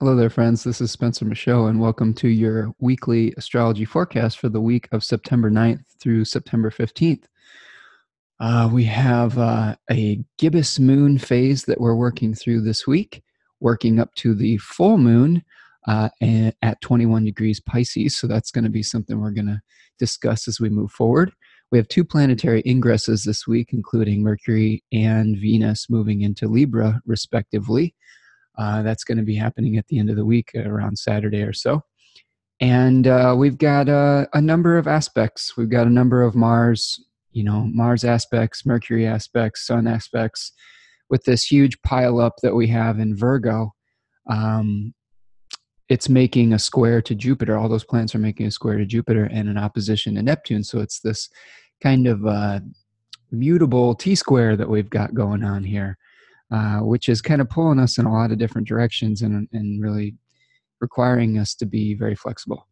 Hello there, friends. This is Spencer Michaud, and welcome to your weekly astrology forecast for the week of September 9th through September 15th. Uh, we have uh, a gibbous moon phase that we're working through this week, working up to the full moon uh, at 21 degrees Pisces. So that's going to be something we're going to discuss as we move forward. We have two planetary ingresses this week, including Mercury and Venus moving into Libra, respectively. Uh, that's going to be happening at the end of the week around Saturday or so. And uh, we've got a, a, number of aspects. We've got a number of Mars, you know, Mars aspects, Mercury aspects, Sun aspects, with this huge pile up that we have in Virgo. Um, it's making a square to Jupiter. All those planets are making a square to Jupiter and an opposition to Neptune. So it's this kind of uh, mutable T square that we've got going on here. Uh, which is kind of pulling us in a lot of different directions and, and really requiring us to be very flexible.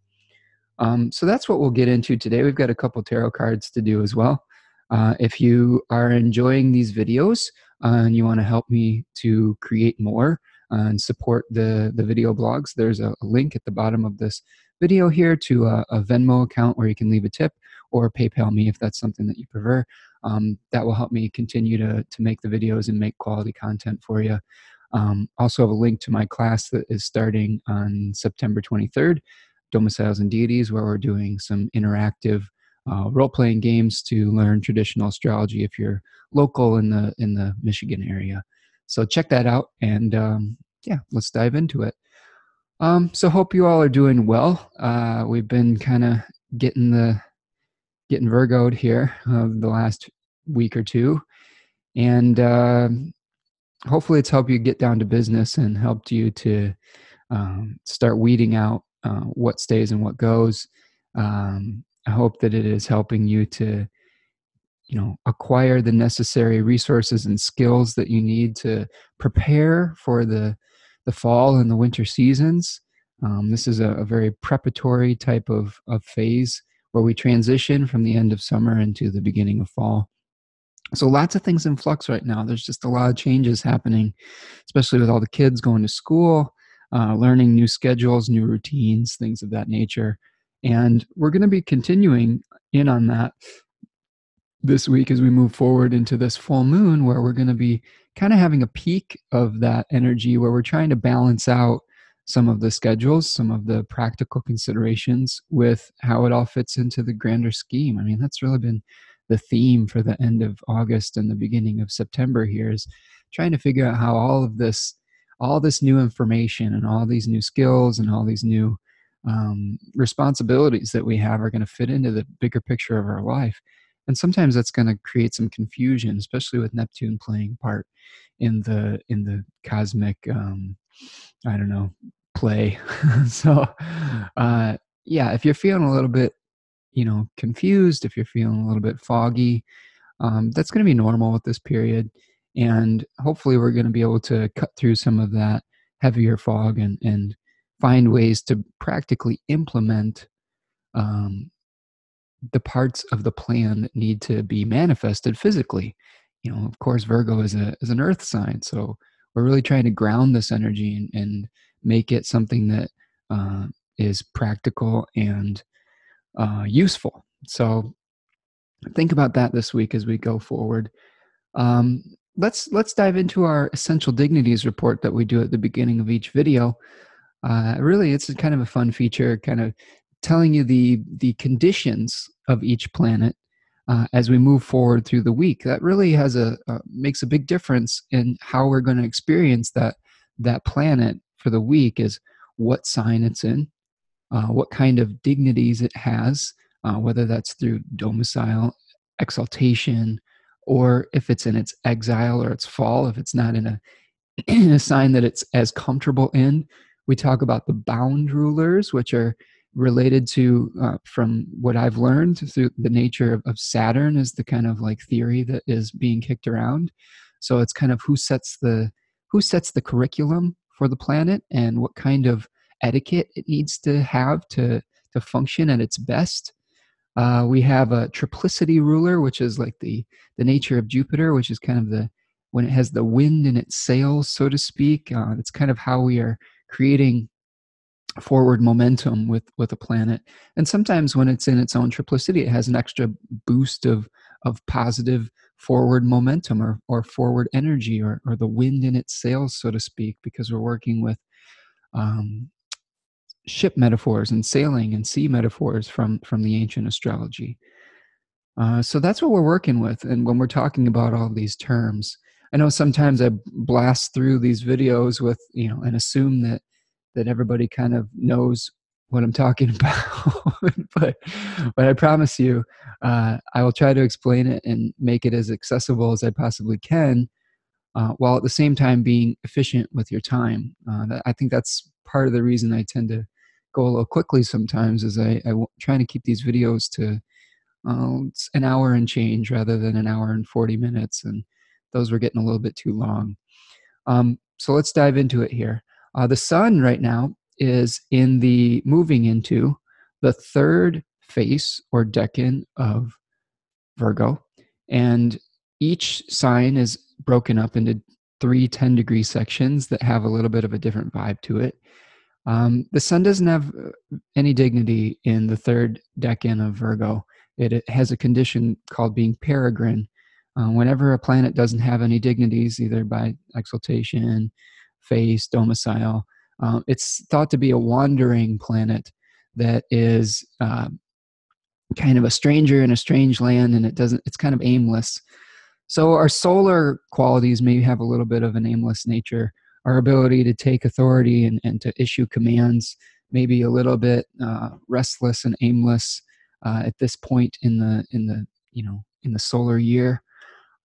Um, so that's what we'll get into today. We've got a couple tarot cards to do as well. Uh, if you are enjoying these videos uh, and you want to help me to create more uh, and support the, the video blogs, there's a, a, link at the bottom of this video here to a, a Venmo account where you can leave a tip or PayPal me if that's something that you prefer. Um, that will help me continue to, to make the videos and make quality content for you. Um, also have a link to my class that is starting on September 23rd, Domiciles and Deities, where we're doing some interactive uh, role-playing games to learn traditional astrology if you're local in the in the Michigan area. So check that out, and um, yeah, let's dive into it. Um, so hope you all are doing well. Uh, we've been kind of getting the getting Virgoed here uh, the last week or two, and uh, hopefully it's helped you get down to business and helped you to um, start weeding out uh, what stays and what goes. Um, I hope that it is helping you to, you know, acquire the necessary resources and skills that you need to prepare for the the fall and the winter seasons. Um, this is a, a, very preparatory type of, of phase where we transition from the end of summer into the beginning of fall. So lots of things in flux right now. There's just a lot of changes happening, especially with all the kids going to school, uh, learning new schedules, new routines, things of that nature. And we're going to be continuing in on that this week as we move forward into this full moon, where we're going to be kind of having a peak of that energy where we're trying to balance out some of the schedules, some of the practical considerations with how it all fits into the grander scheme. I mean, that's really been the theme for the end of August and the beginning of September here is trying to figure out how all of this, all this new information and all these new skills and all these new um, responsibilities that we have are going to fit into the bigger picture of our life. And sometimes that's going to create some confusion, especially with Neptune playing part in the in the cosmic um, I don't know play. so uh, yeah, if you're feeling a little bit you know confused, if you're feeling a little bit foggy, um, that's going to be normal with this period. And hopefully, we're going to be able to cut through some of that heavier fog and and find ways to practically implement um, the parts of the plan that need to be manifested physically. You know, of course, Virgo is a is an Earth sign, so we're really trying to ground this energy and, and make it something that uh, is practical and uh, useful. So think about that this week as we go forward. Um, let's let's dive into our essential dignities report that we do at the beginning of each video. Uh, really, it's kind of a fun feature, kind of telling you the the conditions of each planet uh, as we move forward through the week. That really has a uh, makes a big difference in how we're going to experience that that planet for the week. Is what sign it's in, uh, what kind of dignities it has, uh, whether that's through domicile, exaltation, or if it's in its exile or its fall, if it's not in a, in a sign that it's as comfortable in. We talk about the bound rulers, which are related to, uh, from what I've learned through the nature of, of Saturn, is the kind of like theory that is being kicked around. So it's kind of who sets the who sets the curriculum for the planet and what kind of etiquette it needs to have to to function at its best. Uh, we have a triplicity ruler, which is like the the nature of Jupiter, which is kind of the when it has the wind in its sails, so to speak. Uh, it's kind of how we are creating forward momentum with with a planet and sometimes when it's in its own triplicity it has an extra boost of of positive forward momentum or, or forward energy or, or the wind in its sails so to speak because we're working with um, ship metaphors and sailing and sea metaphors from from the ancient astrology uh, so that's what we're working with and when we're talking about all these terms i know sometimes i blast through these videos with you know and assume that that everybody kind of knows what I'm talking about. but but I promise you, uh, I will try to explain it and make it as accessible as I possibly can, uh, while at the same time being efficient with your time. Uh, I think that's part of the reason I tend to go a little quickly sometimes. Is I, I trying to keep these videos to uh, an hour and change rather than an hour and forty minutes, and those were getting a little bit too long. Um, so let's dive into it here. Uh, the sun right now is in the moving into the third face or decan of Virgo, and each sign is broken up into three 10 degree sections that have a little bit of a different vibe to it. Um, the sun doesn't have uh, any dignity in the third decan of Virgo. It, it has a condition called being peregrine. Uh, whenever a planet doesn't have any dignities, either by exaltation, face, domicile. Um, it's thought to be a wandering planet that is uh, kind of a stranger in a strange land, and it doesn't. It's kind of aimless. So our solar qualities may have a little bit of an aimless nature. Our ability to take authority and, and to issue commands maybe a little bit uh, restless and aimless uh, at this point in the in the you know in the solar year.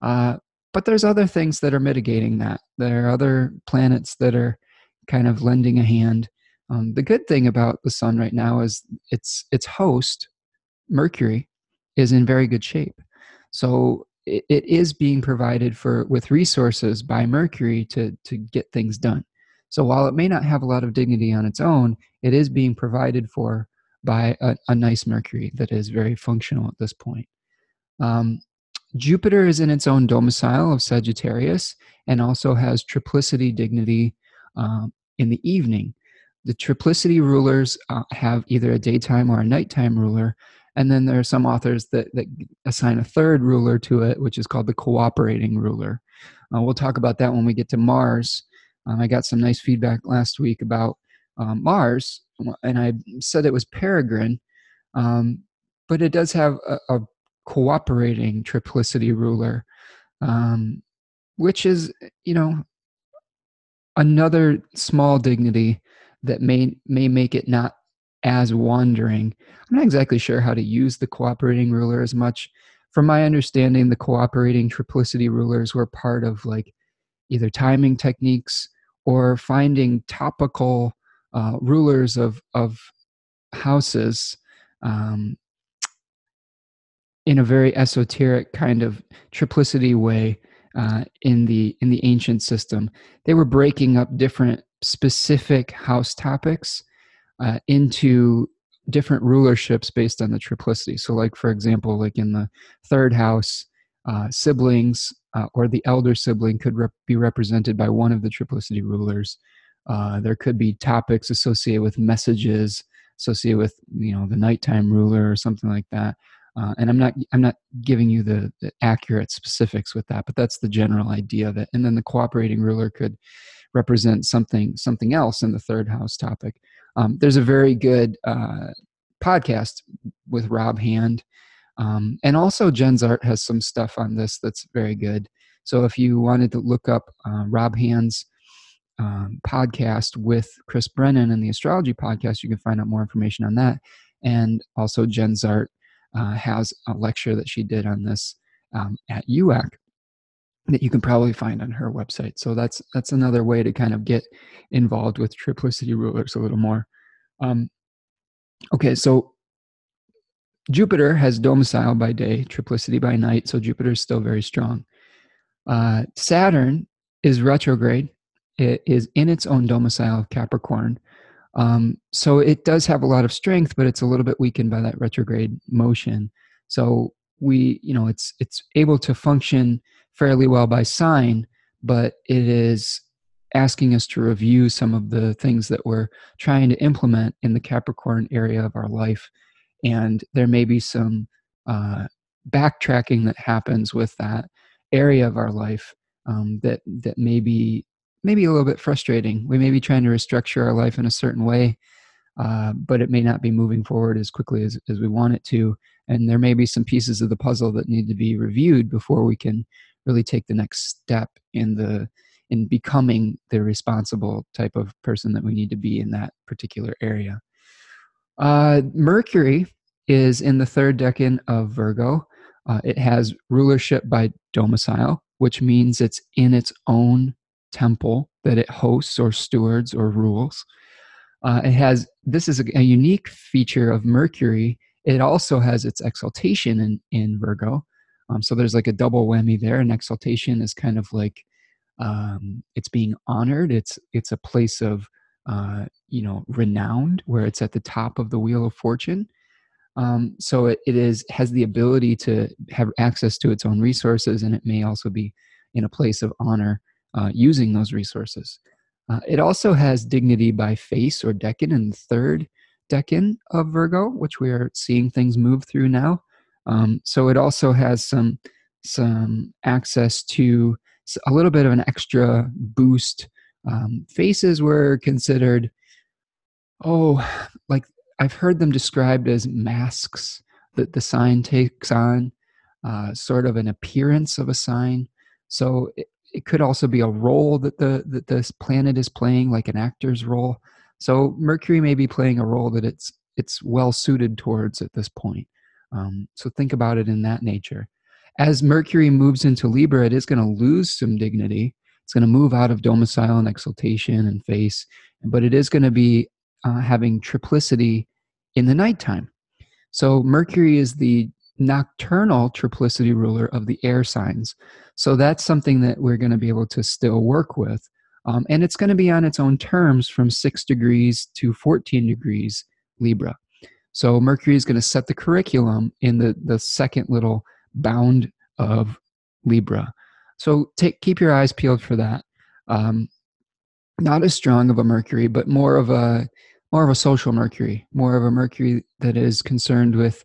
Uh, but there's other things that are mitigating that. There are other planets that are kind of lending a hand. Um, the good thing about the sun right now is its its host, Mercury, is in very good shape. So it, it is being provided for with resources by Mercury to to get things done. So while it may not have a lot of dignity on its own, it is being provided for by a, a nice Mercury that is very functional at this point. Um, Jupiter is in its own domicile of Sagittarius and also has triplicity dignity um, in the evening. The triplicity rulers uh, have either a daytime or a nighttime ruler, and then there are some authors that, that assign a third ruler to it, which is called the cooperating ruler. Uh, we'll talk about that when we get to Mars. Um, I got some nice feedback last week about um, Mars, and I said it was peregrine, um, but it does have a, a cooperating triplicity ruler, um, which is, you know, another small dignity that may may make it not as wandering. I'm not exactly sure how to use the cooperating ruler as much. From my understanding, the cooperating triplicity rulers were part of like either timing techniques or finding topical uh, rulers of of houses um, in a very esoteric kind of triplicity way uh, in the in the ancient system. They were breaking up different specific house topics uh, into different rulerships based on the triplicity. So, like for example, like in the third house, uh, siblings uh, or the elder sibling could rep- be represented by one of the triplicity rulers. Uh, there could be topics associated with messages, associated with you know the nighttime ruler or something like that. Uh, and I'm not I'm not giving you the, the, accurate specifics with that, but that's the general idea of it. And then the cooperating ruler could represent something something else in the third house topic. Um, there's a very good uh, podcast with Rob Hand, um, and also Jenn Zahrt has some stuff on this that's very good. So if you wanted to look up uh, Rob Hand's um, podcast with Chris Brennan and the astrology podcast, you can find out more information on that. And also Jenn Zahrt uh, has a lecture that she did on this um, at UAC that you can probably find on her website. So that's that's another way to kind of get involved with triplicity rulers a little more. Um, okay, so Jupiter has domicile by day, triplicity by night. So Jupiter is still very strong. Uh, Saturn is retrograde. It is in its own domicile of Capricorn. Um, so it does have a lot of strength, but it's a little bit weakened by that retrograde motion. So we, you know, it's it's able to function fairly well by sign, but it is asking us to review some of the things that we're trying to implement in the Capricorn area of our life. And there may be some uh, backtracking that happens with that area of our life um, that that may be maybe a little bit frustrating. We may be trying to restructure our life in a certain way, uh, but it may not be moving forward as quickly as, as we want it to. And there may be some pieces of the puzzle that need to be reviewed before we can really take the next step in the in becoming the responsible type of person that we need to be in that particular area. Uh, Mercury is in the third decan of Virgo. Uh, it has rulership by domicile, which means it's in its own temple that it hosts or stewards or rules. Uh, it has this is a, a, unique feature of Mercury. It also has its exaltation in in Virgo, um, so there's like a double whammy there. And exaltation is kind of like um, it's being honored. It's it's a place of uh, you know renowned where it's at the top of the wheel of fortune. Um, so it, it is has the ability to have access to its own resources, and it may also be in a place of honor uh, using those resources. Uh, it also has dignity by face or decan in the third decan of Virgo, which we are seeing things move through now. Um, so it also has some some access to a little bit of an extra boost. Um, faces were considered, oh, like I've heard them described as masks that the sign takes on, uh, sort of an appearance of a sign. So it, it could also be a role that the that this planet is playing, like an actor's role. So Mercury may be playing a role that it's it's well suited towards at this point. Um, so think about it in that nature. As Mercury moves into Libra, it is going to lose some dignity. It's going to move out of domicile and exaltation and face, but it is going to be uh, having triplicity in the nighttime. So Mercury is the nocturnal triplicity ruler of the air signs. So that's something that we're going to be able to still work with. Um, and it's going to be on its own terms from 6 degrees to 14 degrees Libra. So Mercury is going to set the curriculum in the, the second little bound of Libra. So take, keep your eyes peeled for that. Um, not as strong of a Mercury, but more of a more of a social Mercury, more of a Mercury that is concerned with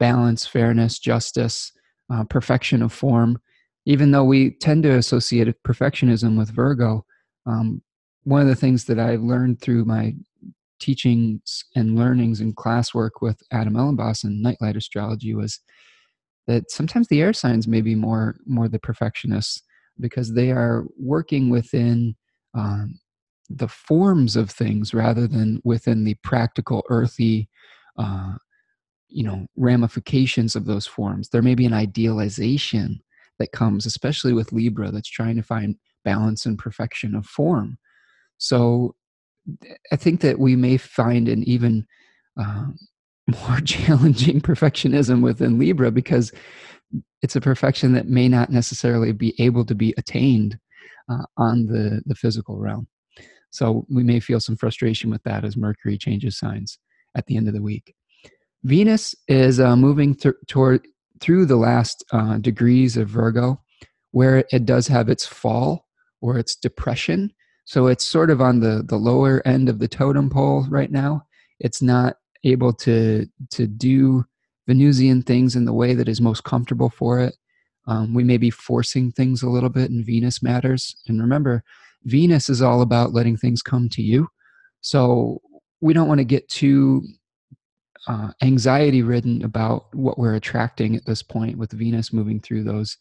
balance, fairness, justice, uh, perfection of form. Even though we tend to associate perfectionism with Virgo, um, one of the things that I learned through my teachings and learnings and classwork with Adam Elenbaas and Nightlight Astrology was that sometimes the air signs may be more more the perfectionists because they are working within um, the forms of things rather than within the practical earthy uh, you know ramifications of those forms. There may be an idealization that comes especially with libra that's trying to find balance and perfection of form. So i think that we may find an even uh, more challenging perfectionism within libra because it's a perfection that may not necessarily be able to be attained uh, on the the physical realm. So we may feel some frustration with that as mercury changes signs at the end of the week. Venus is uh, moving th- toward through the last uh, degrees of Virgo, where it does have its fall or its depression. So it's sort of on the the lower end of the totem pole right now. It's not able to to do Venusian things in the way that is most comfortable for it. Um, we may be forcing things a little bit in Venus matters. And remember, Venus is all about letting things come to you. So we don't want to get too uh, anxiety ridden about what we're attracting at this point with Venus moving through those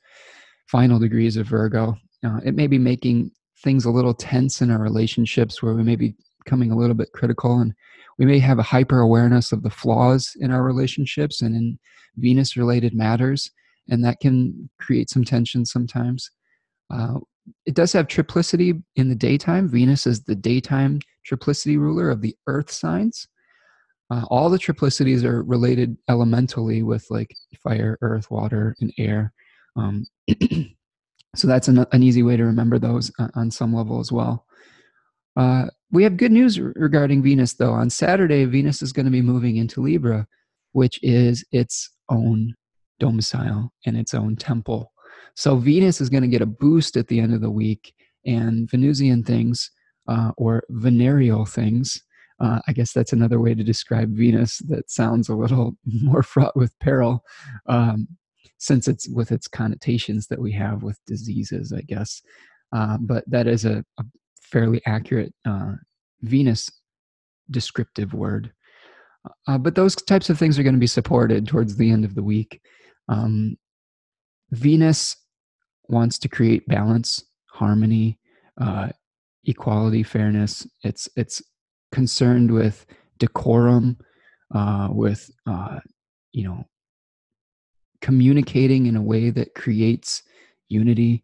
final degrees of Virgo. Uh, it may be making things a little tense in our relationships where we may be becoming a little bit critical and we may have a hyper awareness of the flaws in our relationships and in Venus related matters, and that can create some tension sometimes. Uh, it does have triplicity in the daytime. Venus is the daytime triplicity ruler of the earth signs. Uh, all the triplicities are related elementally with like fire, earth, water, and air. Um, so that's an, an, easy way to remember those uh, on some level as well. Uh, we have good news regarding Venus, though. On Saturday, Venus is going to be moving into Libra, which is its own domicile and its own temple. So Venus is going to get a boost at the end of the week and Venusian things uh, or venereal things. Uh, I guess that's another way to describe Venus that sounds a little more fraught with peril, um, since it's with its connotations that we have with diseases, I guess. Uh, but that is a, a fairly accurate uh, Venus descriptive word. Uh, but those types of things are going to be supported towards the end of the week. Um, Venus wants to create balance, harmony, uh, equality, fairness. It's it's concerned with decorum, uh, with uh, you know communicating in a way that creates unity,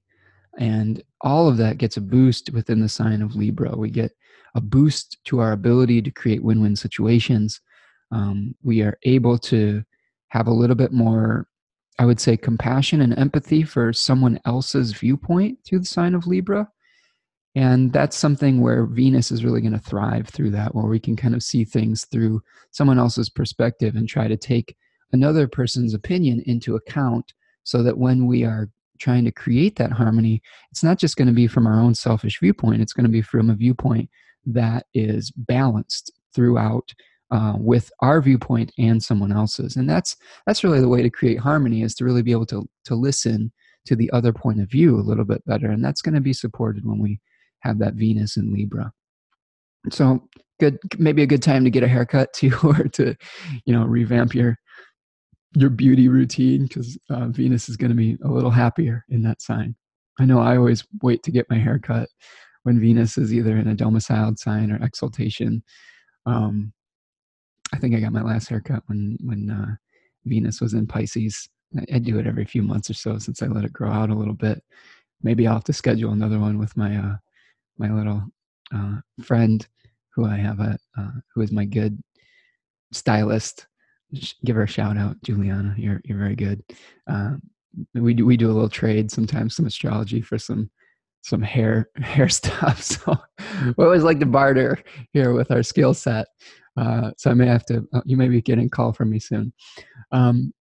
and all of that gets a boost within the sign of Libra. We get a boost to our ability to create win-win situations. Um, we are able to have a little bit more I would say compassion and empathy for someone else's viewpoint through the sign of Libra. And that's something where Venus is really going to thrive through that, where we can kind of see things through someone else's perspective and try to take another person's opinion into account so that when we are trying to create that harmony, it's not just going to be from our own selfish viewpoint, it's going to be from a viewpoint that is balanced throughout uh, with our viewpoint and someone else's. And that's that's really the way to create harmony is to really be able to to listen to the other point of view a little bit better and that's going to be supported when we have that venus in libra. So good maybe a good time to get a haircut too or to you know revamp your your beauty routine because uh, venus is going to be a little happier in that sign i know i always wait to get my hair cut when venus is either in a domiciled sign or exaltation um, I think I got my last haircut when when uh, Venus was in Pisces. I, I, do it every few months or so since I let it grow out a little bit. Maybe I'll have to schedule another one with my uh, my little uh, friend who I have a uh, who is my good stylist. Give her a shout out, Juliana. You're you're very good. Uh, we do we do a little trade sometimes, some astrology for some some hair hair stuff. So we always like to barter here with our skill set. Uh, so I may have to. Uh, you may be getting a call from me soon. Um,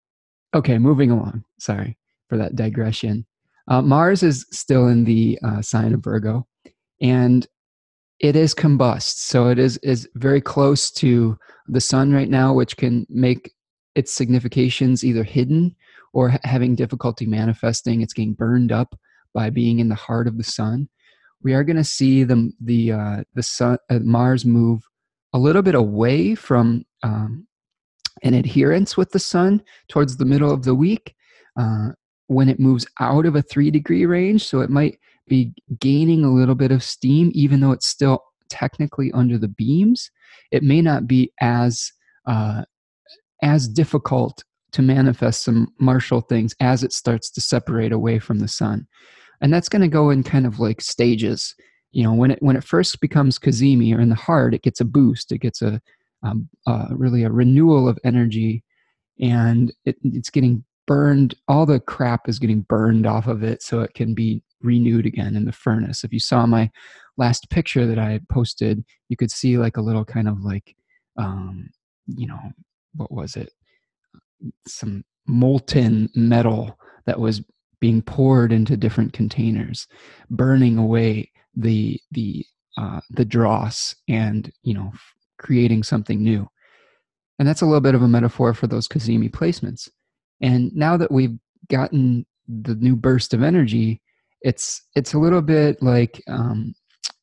okay, moving along. Sorry for that digression. Uh, Mars is still in the uh, sign of Virgo, and it is combust. So it is is very close to the Sun right now, which can make its significations either hidden or ha- having difficulty manifesting. It's getting burned up by being in the heart of the Sun. We are going to see the the uh, the Sun uh, Mars move a little bit away from um, an adherence with the sun towards the middle of the week uh, when it moves out of a three degree range. So it might be gaining a little bit of steam, even though it's still technically under the beams. It may not be as uh, as difficult to manifest some martial things as it starts to separate away from the sun, and that's going to go in kind of like stages you know when it when it first becomes cazimi or in the heart it gets a boost it gets a um, uh, really a renewal of energy and it, it's getting burned all the crap is getting burned off of it so it can be renewed again in the furnace. If you saw my last picture that i posted you could see like a little kind of like um, you know what was it? Some molten metal that was being poured into different containers burning away the the uh, the dross and you know creating something new. And that's a little bit of a metaphor for those cazimi placements. And now that we've gotten the new burst of energy it's it's a little bit like um,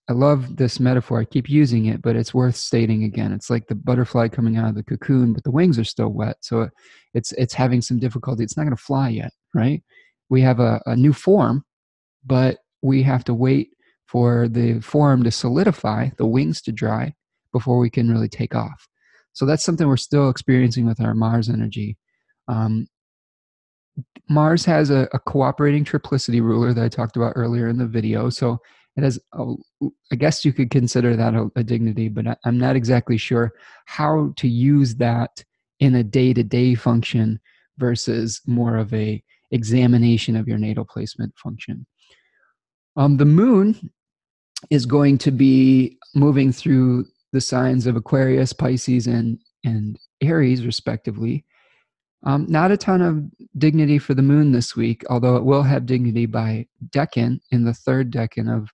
i love this metaphor i keep using it but it's worth stating again it's like the butterfly coming out of the cocoon but the wings are still wet so it's it's having some difficulty it's not going to fly yet right we have a, a new form but we have to wait for the form to solidify, the wings to dry before we can really take off. So that's something we're still experiencing with our Mars energy. Um, Mars has a, a, cooperating triplicity ruler that I talked about earlier in the video. So it has, a, I guess you could consider that a, a dignity, but I, I'm not exactly sure how to use that in a day-to-day function versus more of a examination of your natal placement function. Um, the moon is going to be moving through the signs of Aquarius, Pisces, and and Aries, respectively. Um, not a ton of dignity for the moon this week, although it will have dignity by decan in the third decan of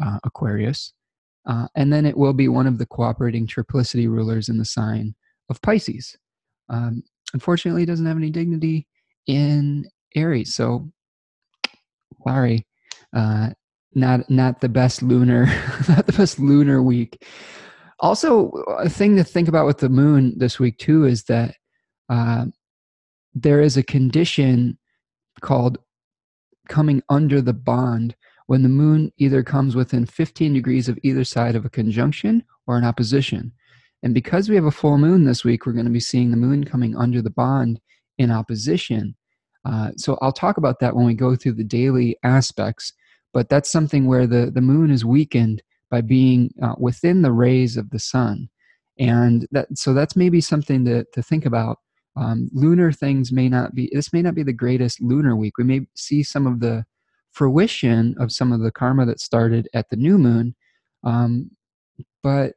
uh, Aquarius. Uh, and then it will be one of the cooperating triplicity rulers in the sign of Pisces. Um, unfortunately, it doesn't have any dignity in Aries. So, sorry, uh, not not the best lunar, not the best lunar week. Also, a thing to think about with the moon this week too is that uh, there is a condition called coming under the bond when the moon either comes within 15 degrees of either side of a conjunction or an opposition. And because we have a full moon this week, we're going to be seeing the moon coming under the bond in opposition. Uh, so I'll talk about that when we go through the daily aspects. But that's something where the, the moon is weakened by being uh, within the rays of the sun. And that, so that's maybe something to, to think about. Um, lunar things may not be, this may not be the greatest lunar week. We may see some of the fruition of some of the karma that started at the new moon. Um, but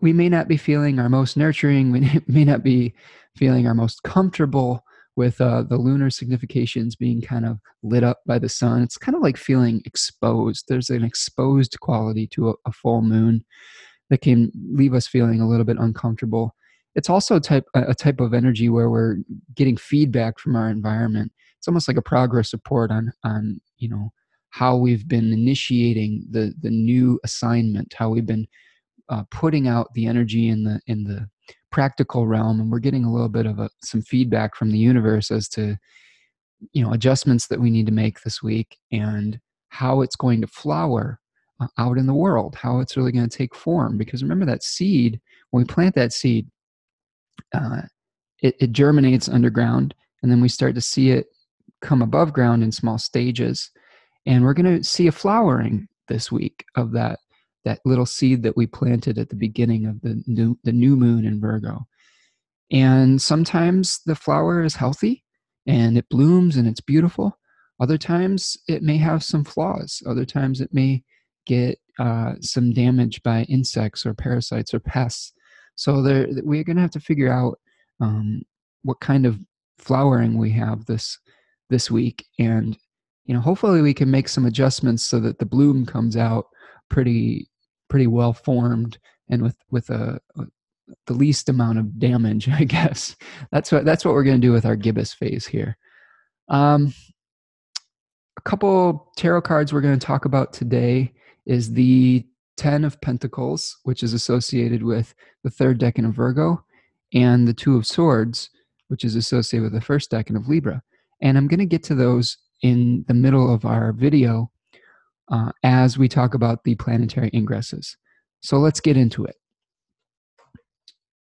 we may not be feeling our most nurturing, we may not be feeling our most comfortable with uh, the lunar significations being kind of lit up by the sun. It's kind of like feeling exposed. There's an exposed quality to a, a full moon that can leave us feeling a little bit uncomfortable. It's also a type, a type of energy where we're getting feedback from our environment. It's almost like a progress report on, on you know, how we've been initiating the, the new assignment, how we've been uh, putting out the energy in the in the practical realm and we're getting a little bit of a, some feedback from the universe as to you know adjustments that we need to make this week and how it's going to flower uh, out in the world how it's really going to take form because remember that seed when we plant that seed uh, it, it germinates underground and then we start to see it come above ground in small stages and we're going to see a flowering this week of that that little seed that we planted at the beginning of the new, the new moon in Virgo. And sometimes the flower is healthy and it blooms and it's beautiful. Other times it may have some flaws. Other times it may get uh, some damage by insects or parasites or pests. So there, we're going to have to figure out um, what kind of flowering we have this this week, and you know, hopefully we can make some adjustments so that the bloom comes out pretty pretty well formed and with with a, a the least amount of damage, I guess. That's what that's what we're going to do with our gibbous phase here. Um, a couple tarot cards we're going to talk about today is the Ten of Pentacles, which is associated with the third decan of Virgo, and the Two of Swords, which is associated with the first decan of Libra. And I'm going to get to those in the middle of our video uh, as we talk about the planetary ingresses. So let's get into it.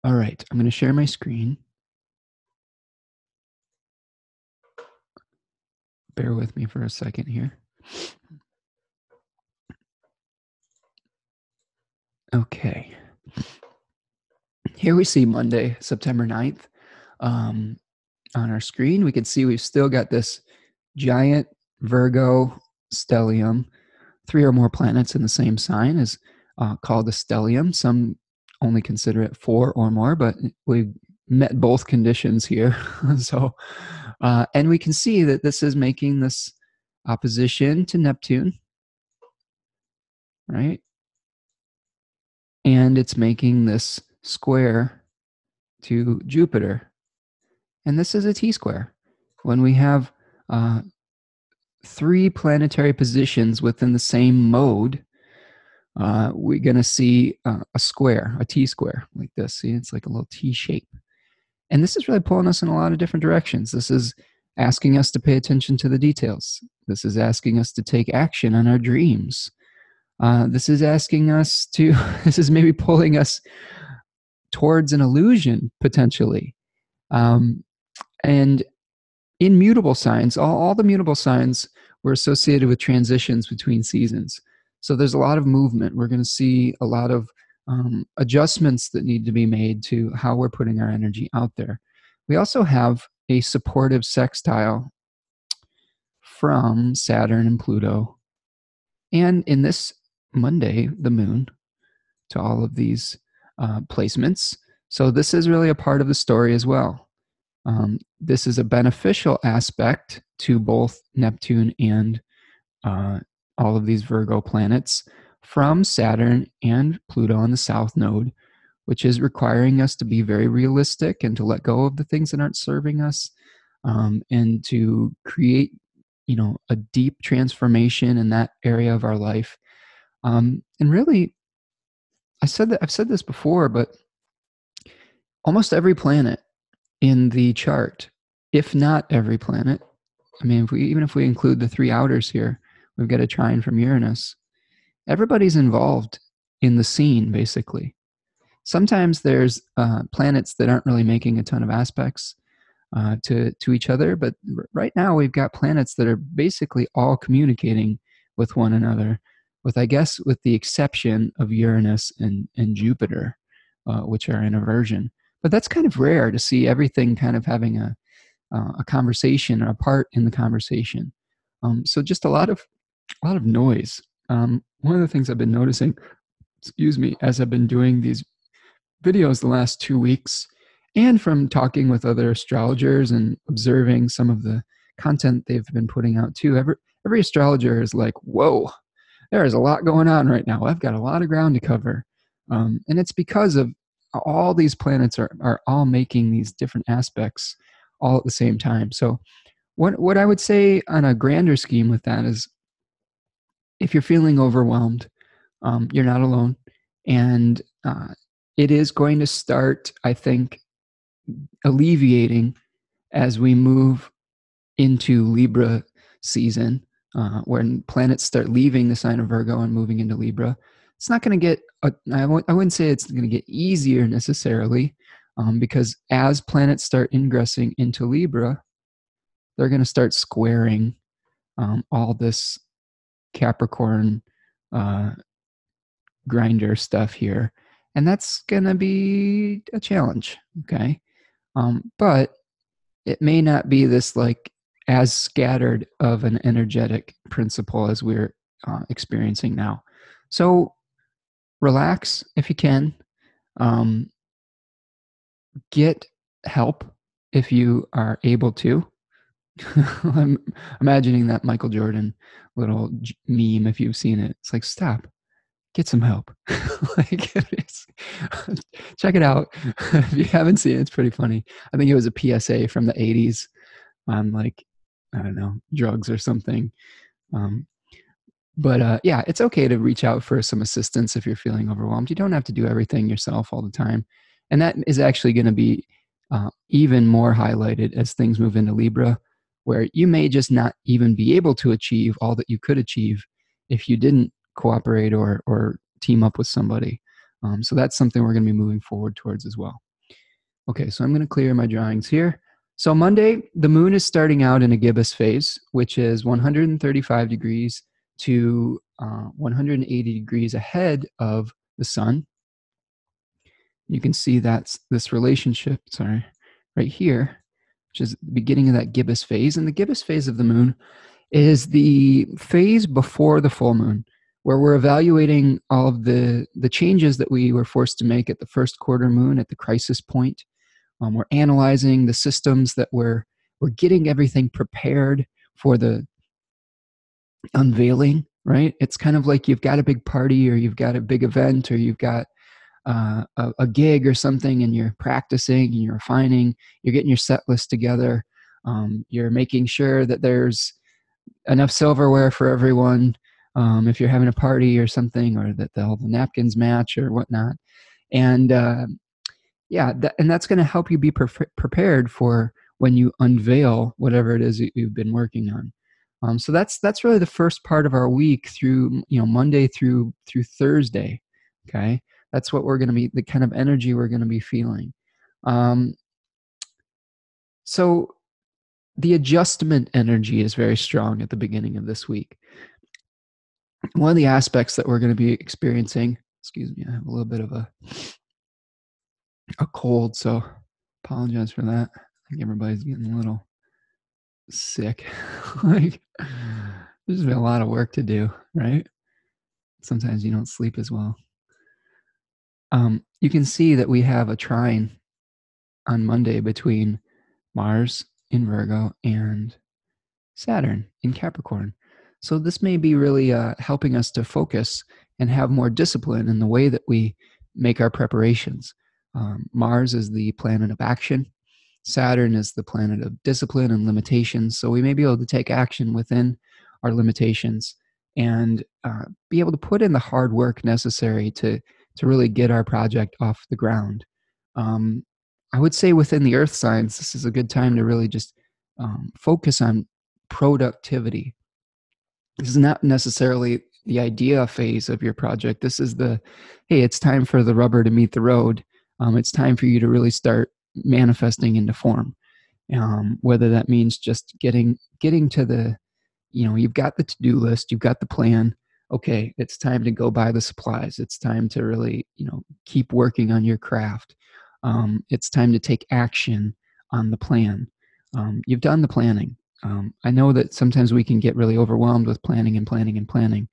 All right, I'm going to share my screen. Bear with me for a second here. Okay. Here we see Monday, September 9th. Um, on our screen, we can see we've still got this giant Virgo stellium three or more planets in the same sign is uh, called a stellium. Some only consider it four or more, but we've met both conditions here. so, uh, and we can see that this is making this opposition to Neptune, right? And it's making this square to Jupiter. And this is a T square. When we have uh, three planetary positions within the same mode, uh, we're going to see uh, a square, a T square like this. See, it's like a little T shape. And this is really pulling us in a lot of different directions. This is asking us to pay attention to the details. This is asking us to take action on our dreams. Uh, this is asking us to, this is maybe pulling us towards an illusion potentially. Um, and in mutable signs, all, all the mutable signs were associated with transitions between seasons. So there's a lot of movement. We're going to see a lot of um, adjustments that need to be made to how we're putting our energy out there. We also have a supportive sextile from Saturn and Pluto. And in this Monday, the moon, to all of these uh, placements. So this is really a part of the story as well. Um, this is a beneficial aspect to both Neptune and uh, all of these Virgo planets from Saturn and Pluto on the south node, which is requiring us to be very realistic and to let go of the things that aren't serving us um, and to create you know a deep transformation in that area of our life um, and really i said that i've said this before but almost every planet in the chart if not every planet i mean if we even if we include the three outers here we've got a trine from uranus everybody's involved in the scene basically sometimes there's uh, planets that aren't really making a ton of aspects uh, to to each other. But right now we've got planets that are basically all communicating with one another, with I guess with the exception of Uranus and and Jupiter, uh, which are in aversion. But that's kind of rare to see everything kind of having a uh, a conversation or a part in the conversation. Um, so just a lot of a lot of noise. Um, one of the things I've been noticing, excuse me, as I've been doing these videos the last two weeks and from talking with other astrologers and observing some of the content they've been putting out too. Every every astrologer is like, "Whoa, there is a lot going on right now. I've got a lot of ground to cover," um, and it's because of all these planets are are all making these different aspects all at the same time. So, what what I would say on a grander scheme with that is, if you're feeling overwhelmed, um, you're not alone, and uh, it is going to start. I think alleviating as we move into Libra season, uh, when planets start leaving the sign of Virgo and moving into Libra. It's not going to get, I w- I wouldn't say it's going to get easier necessarily, um, because as planets start ingressing into Libra, they're going to start squaring um, all this Capricorn uh, grinder stuff here. And that's going to be a challenge. Okay. Um, but it may not be this like as scattered of an energetic principle as we're uh, experiencing now. So relax if you can. Um, get help if you are able to. I'm imagining that Michael Jordan little meme if you've seen it. It's like, stop, get some help. like, check it out if you haven't seen it. It's pretty funny. I think it was a PSA from the '80s on like I don't know drugs or something. Um, but uh, yeah, it's okay to reach out for some assistance if you're feeling overwhelmed. You don't have to do everything yourself all the time, and that is actually going to be uh, even more highlighted as things move into Libra, where you may just not even be able to achieve all that you could achieve if you didn't cooperate or or team up with somebody. Um, so that's something we're going to be moving forward towards as well. Okay, so I'm going to clear my drawings here. So Monday, the moon is starting out in a gibbous phase, which is 135 degrees to uh, 180 degrees ahead of the sun. You can see that's this relationship, sorry, right here, which is the beginning of that gibbous phase. And the gibbous phase of the moon is the phase before the full moon where we're evaluating all of the the changes that we were forced to make at the first quarter moon at the crisis point. Um, we're analyzing the systems that we're we're getting everything prepared for the unveiling. Right? It's kind of like you've got a big party or you've got a big event or you've got uh, a, a, gig or something and you're practicing and you're refining. You're getting your set list together. Um, you're making sure that there's enough silverware for everyone um, if you're having a party or something, or that the, all the napkins match or whatnot. And uh, yeah, that, and that's going to help you be pre- prepared for when you unveil whatever it is that you've been working on. Um, so that's that's really the first part of our week through you know Monday through through Thursday. Okay, that's what we're going to be the kind of energy we're going to be feeling. Um, so the adjustment energy is very strong at the beginning of this week one of the aspects that we're going to be experiencing excuse me i have a little bit of a a cold so apologize for that. I think everybody's getting a little sick. Like there's been a lot of work to do right? Sometimes you don't sleep as well. Um, you can see that we have a trine on monday between mars in virgo and saturn in capricorn. So this may be really uh, helping us to focus and have more discipline in the way that we make our preparations. Um, Mars is the planet of action. Saturn is the planet of discipline and limitations. So we may be able to take action within our limitations and uh, be able to put in the hard work necessary to to really get our project off the ground. Um, I would say within the earth signs, this is a good time to really just um, focus on productivity. This is not necessarily the idea phase of your project. This is the, hey, it's time for the rubber to meet the road. Um, it's time for you to really start manifesting into form. Um, whether that means just getting getting to the, you know, you've got the to do list, you've got the plan. Okay, it's time to go buy the supplies. It's time to really, you know, keep working on your craft. Um, it's time to take action on the plan. Um, you've done the planning. Um, I know that sometimes we can get really overwhelmed with planning and planning and planning,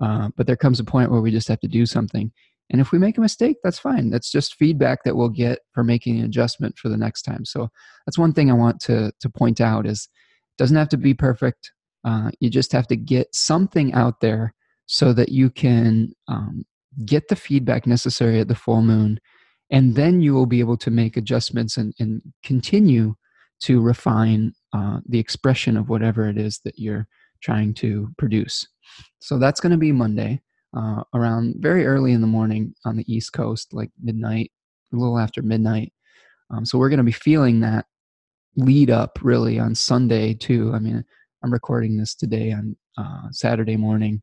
uh, but there comes a point where we just have to do something. And if we make a mistake, that's fine. That's just feedback that we'll get for making an adjustment for the next time. So that's one thing I want to to point out is doesn't have to be perfect. Uh, you just have to get something out there so that you can um, get the feedback necessary at the full moon and then you will be able to make adjustments and, and continue to refine uh, the expression of whatever it is that you're trying to produce so that's going to be monday uh, around very early in the morning on the east coast like midnight a little after midnight. Um, so we're going to be feeling that lead up really on sunday too. I mean i'm recording this today on uh, saturday morning.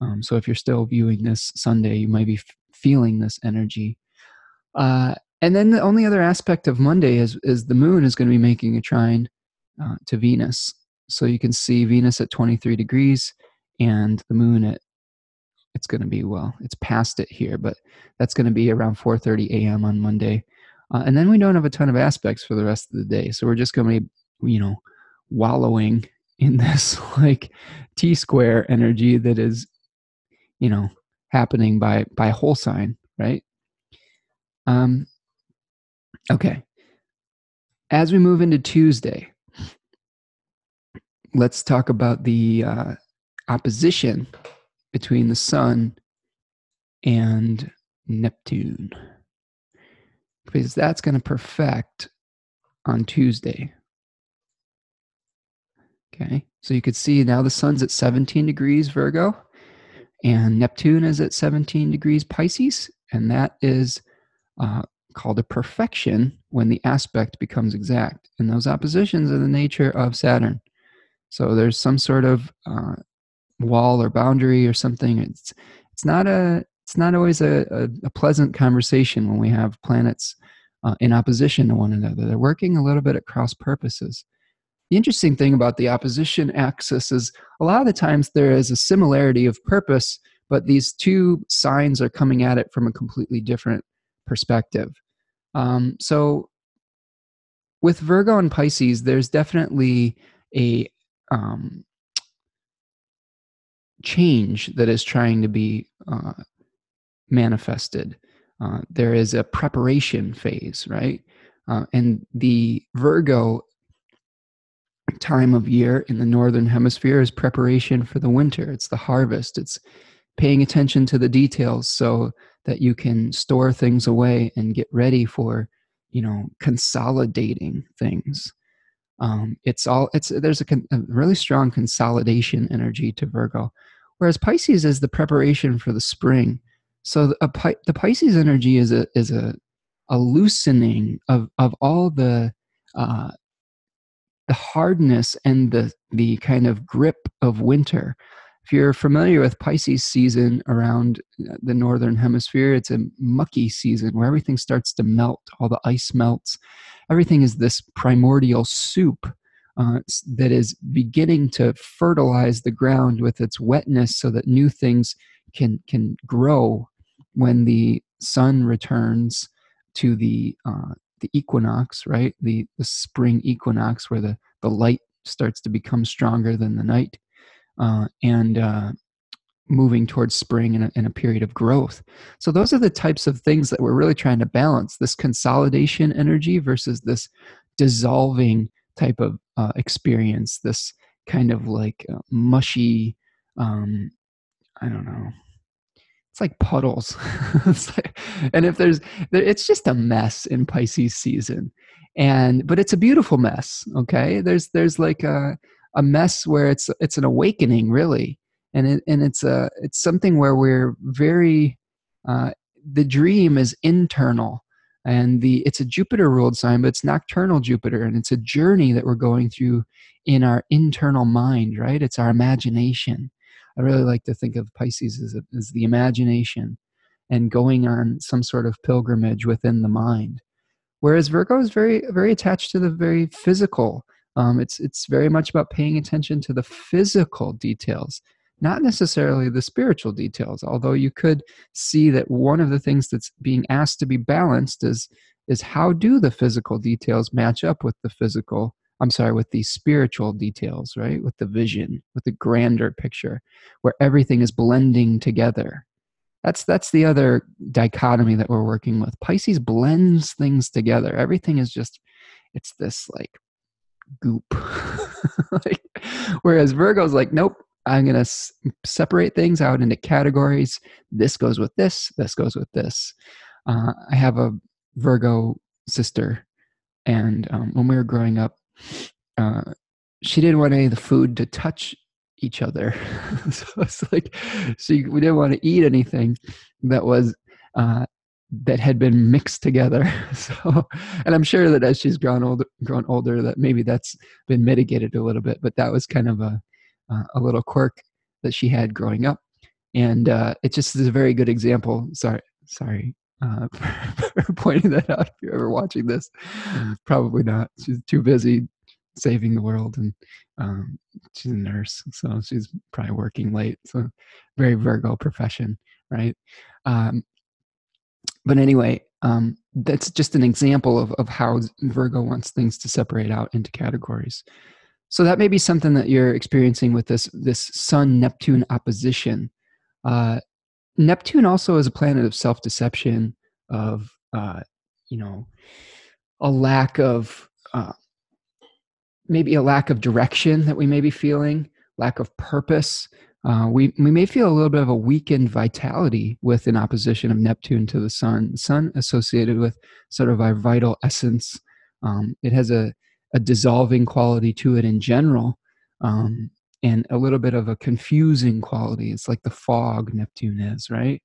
Um, so if you're still viewing this sunday you might be f- feeling this energy. Uh, and then the only other aspect of Monday is is the moon is going to be making a trine uh, to Venus. So you can see Venus at 23 degrees and the moon at it's going to be well it's past it here but that's going to be around 4.30 a.m on monday uh, and then we don't have a ton of aspects for the rest of the day so we're just going to be you know wallowing in this like t square energy that is you know happening by by whole sign right um, okay. As we move into Tuesday, let's talk about the uh, opposition between the Sun and Neptune. Because that's going to perfect on Tuesday. Okay, so you could see now the sun's at 17 degrees Virgo, and Neptune is at 17 degrees Pisces, and that is uh, called a perfection when the aspect becomes exact. And those oppositions are the nature of Saturn. So there's some sort of uh, wall or boundary or something. It's it's not a it's not always a, a, a pleasant conversation when we have planets uh, in opposition to one another. They're working a little bit at cross purposes. The interesting thing about the opposition axis is a lot of the times there is a similarity of purpose, but these two signs are coming at it from a completely different perspective. Um, so with Virgo and Pisces, there's definitely a um, change that is trying to be uh, manifested. Uh, there is a preparation phase, right? Uh, and the Virgo time of year in the northern hemisphere is preparation for the winter. It's the harvest. It's paying attention to the details so that you can store things away and get ready for you know consolidating things um, it's all it's there's a, con, a, really strong consolidation energy to virgo whereas pisces is the preparation for the spring so the, the pisces energy is a is a, a loosening of of all the uh, the hardness and the the kind of grip of winter if you're familiar with Pisces season around the northern hemisphere, it's a mucky season where everything starts to melt, all the ice melts. Everything is this primordial soup uh, that is beginning to fertilize the ground with its wetness so that new things can can grow when the sun returns to the uh, the equinox, right? The the spring equinox where the the light starts to become stronger than the night uh, and uh, moving towards spring a, and a, period of growth. So those are the types of things that we're really trying to balance: this consolidation energy versus this dissolving type of uh, experience. This kind of like uh, mushy, um, I don't know. It's like puddles. it's like, and if there's, it's just a mess in Pisces season, and but it's a beautiful mess. Okay, there's there's like a a mess where it's it's an awakening really, and it, and it's a it's something where we're very uh, the dream is internal and the it's a jupiter ruled sign but it's nocturnal jupiter and it's a journey that we're going through in our internal mind right? It's our imagination. I really like to think of pisces as, a, as the imagination and going on some sort of pilgrimage within the mind. Whereas virgo is very very attached to the very physical. Um, it's it's very much about paying attention to the physical details not necessarily the spiritual details although you could see that one of the things that's being asked to be balanced is is how do the physical details match up with the physical i'm sorry with the spiritual details right? With the vision with the grander picture where everything is blending together. That's that's the other dichotomy that we're working with. Pisces blends things together. Everything is just it's this like goop. Like, whereas virgo's like nope I'm going to separate things out into categories. This goes with this, this goes with this. Uh, I have a Virgo sister, and um, when we were growing up, uh, she didn't want any of the food to touch each other. so it's like she we didn't want to eat anything that was uh, that had been mixed together. So, and I'm sure that as she's grown older, grown older, that maybe that's been mitigated a little bit. But that was kind of a uh, a little quirk that she had growing up, and uh, it just is a very good example. Sorry, sorry uh, for pointing that out. If you're ever watching this, probably not. She's too busy saving the world, and um, she's a nurse, so she's probably working late. So, very Virgo profession, right? Um, but anyway, um, that's just an example of, of how Virgo wants things to separate out into categories. So that may be something that you're experiencing with this this Sun Neptune opposition. Uh, Neptune also is a planet of self deception, of uh, you know, a lack of uh, maybe a lack of direction that we may be feeling, lack of purpose. Uh, we we may feel a little bit of a weakened vitality with an opposition of Neptune to the Sun. The Sun associated with sort of our vital essence. Um, it has a a dissolving quality to it in general um, and a little bit of a confusing quality. It's like the fog neptune is right?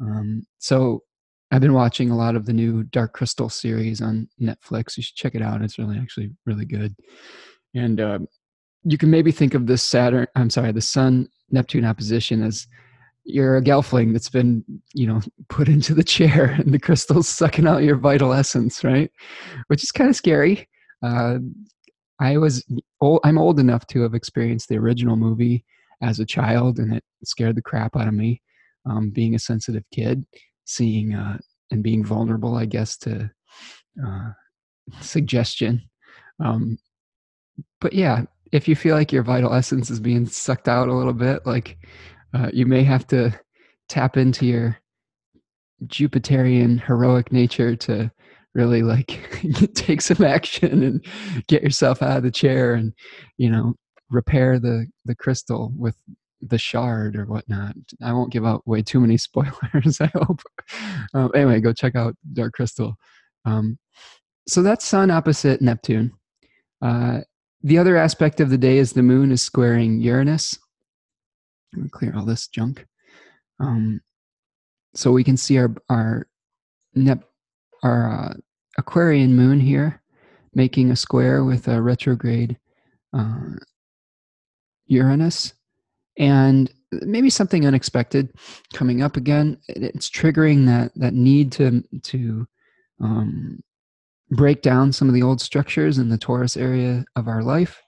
Um, so i've been watching a lot of the new dark crystal series on netflix. You should check it out. It's really actually really good. And uh, you can maybe think of this saturn i'm sorry the sun neptune opposition as you're a gelfling that's been you know put into the chair and the crystal's sucking out your vital essence right? Which is kind of scary uh, I was old, I'm old enough to have experienced the original movie as a child, and it scared the crap out of me. Um, being a sensitive kid, seeing uh, and being vulnerable, I guess, to uh, suggestion. Um, but yeah, if you feel like your vital essence is being sucked out a little bit, like uh, you may have to tap into your Jupiterian heroic nature to really like take some action and get yourself out of the chair and you know repair the the crystal with the shard or whatnot. I won't give out way too many spoilers i hope. Um, anyway go check out dark crystal. Um, so that's sun opposite neptune. Uh, the other aspect of the day is the moon is squaring uranus. I'm gonna clear all this junk. Um, so we can see our our Nep- our uh, Aquarian moon here, making a square with a retrograde uh, Uranus, and maybe something unexpected coming up again. It's triggering that that need to to um, break down some of the old structures in the Taurus area of our life,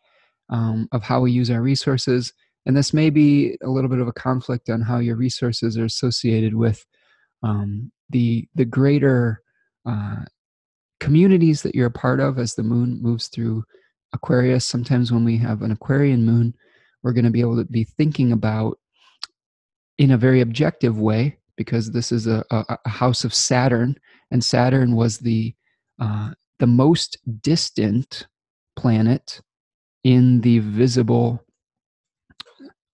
um, of how we use our resources. And this may be a little bit of a conflict on how your resources are associated with um, the the greater uh, communities that you're a part of as the moon moves through Aquarius. Sometimes when we have an Aquarian moon, we're going to be able to be thinking about in a very objective way because this is a, a, a house of Saturn, and Saturn was the uh, the most distant planet in the visible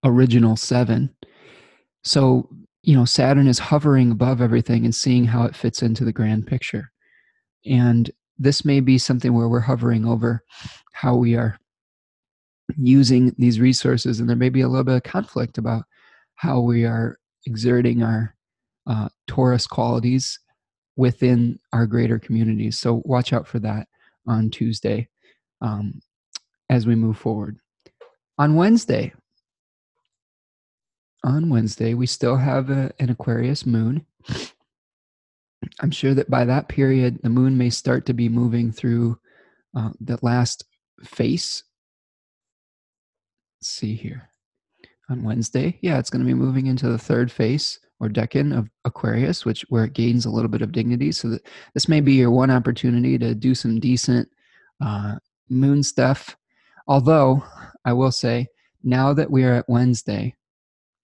original seven. So, you know, Saturn is hovering above everything and seeing how it fits into the grand picture. And this may be something where we're hovering over how we are using these resources, and there may be a little bit of conflict about how we are exerting our uh, Taurus qualities within our greater communities. So watch out for that on Tuesday um, as we move forward. On Wednesday, on Wednesday, we still have a, an Aquarius moon. I'm sure that by that period, the moon may start to be moving through uh, the last face. Let's see here. On Wednesday, yeah, it's going to be moving into the third face or decan of Aquarius, which where it gains a little bit of dignity. So that this may be your one opportunity to do some decent uh, moon stuff. Although I will say, now that we are at Wednesday,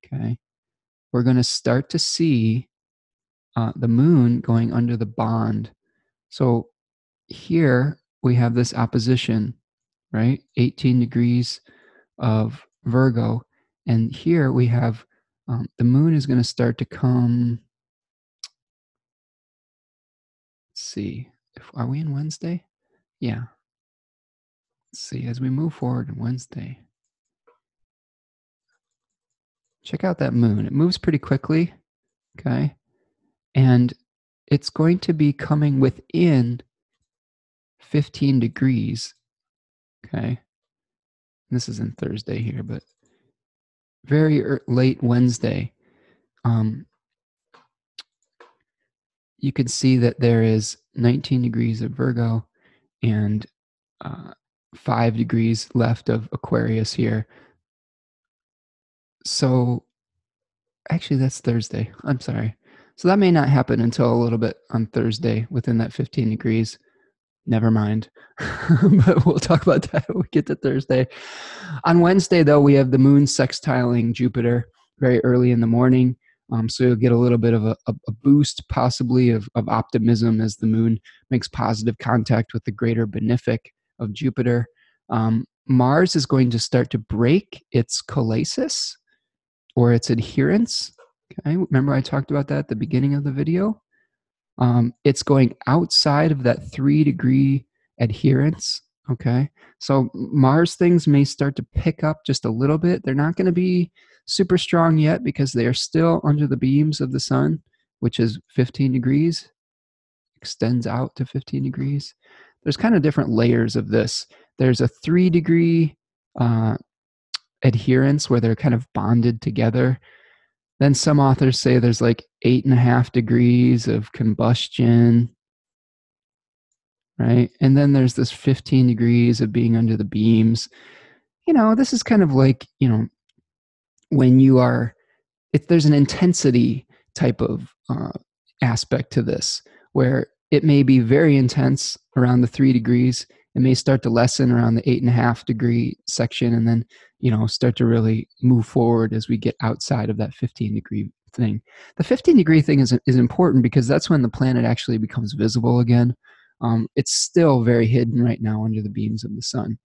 okay, we're going to start to see uh, the moon going under the bond. So here we have this opposition, right? 18 degrees of Virgo. And here we have um, the moon is going to start to come. Let's see. If, are we in Wednesday? Yeah. Let's see. As we move forward in Wednesday, check out that moon. It moves pretty quickly. Okay. And it's going to be coming within 15 degrees. Okay. This is in Thursday here, but very late Wednesday, um, you can see that there is 19 degrees of Virgo and uh, five degrees left of Aquarius here. So, actually, that's Thursday. I'm sorry. So that may not happen until a little bit on Thursday within that 15 degrees. Never mind. but we'll talk about that when we get to Thursday. On Wednesday, though, we have the moon sextiling Jupiter very early in the morning. Um, so you'll get a little bit of a, a boost, possibly, of, of optimism as the moon makes positive contact with the greater benefic of Jupiter. Um, Mars is going to start to break its kollesis or its adherence Okay, remember I talked about that at the beginning of the video? Um, it's going outside of that three degree adherence. Okay, so Mars things may start to pick up just a little bit. They're not going to be super strong yet because they are still under the beams of the sun, which is 15 degrees, extends out to 15 degrees. There's kind of different layers of this. There's a three degree uh, adherence where they're kind of bonded together then some authors say there's like eight and a half degrees of combustion, right? And then there's this 15 degrees of being under the beams. You know, this is kind of like, you know, when you are, if there's an intensity type of uh, aspect to this where it may be very intense around the three degrees it may start to lessen around the eight and a half degree section and then you know start to really move forward as we get outside of that 15 degree thing. The 15 degree thing is, is important because that's when the planet actually becomes visible again. Um, it's still very hidden right now under the beams of the sun.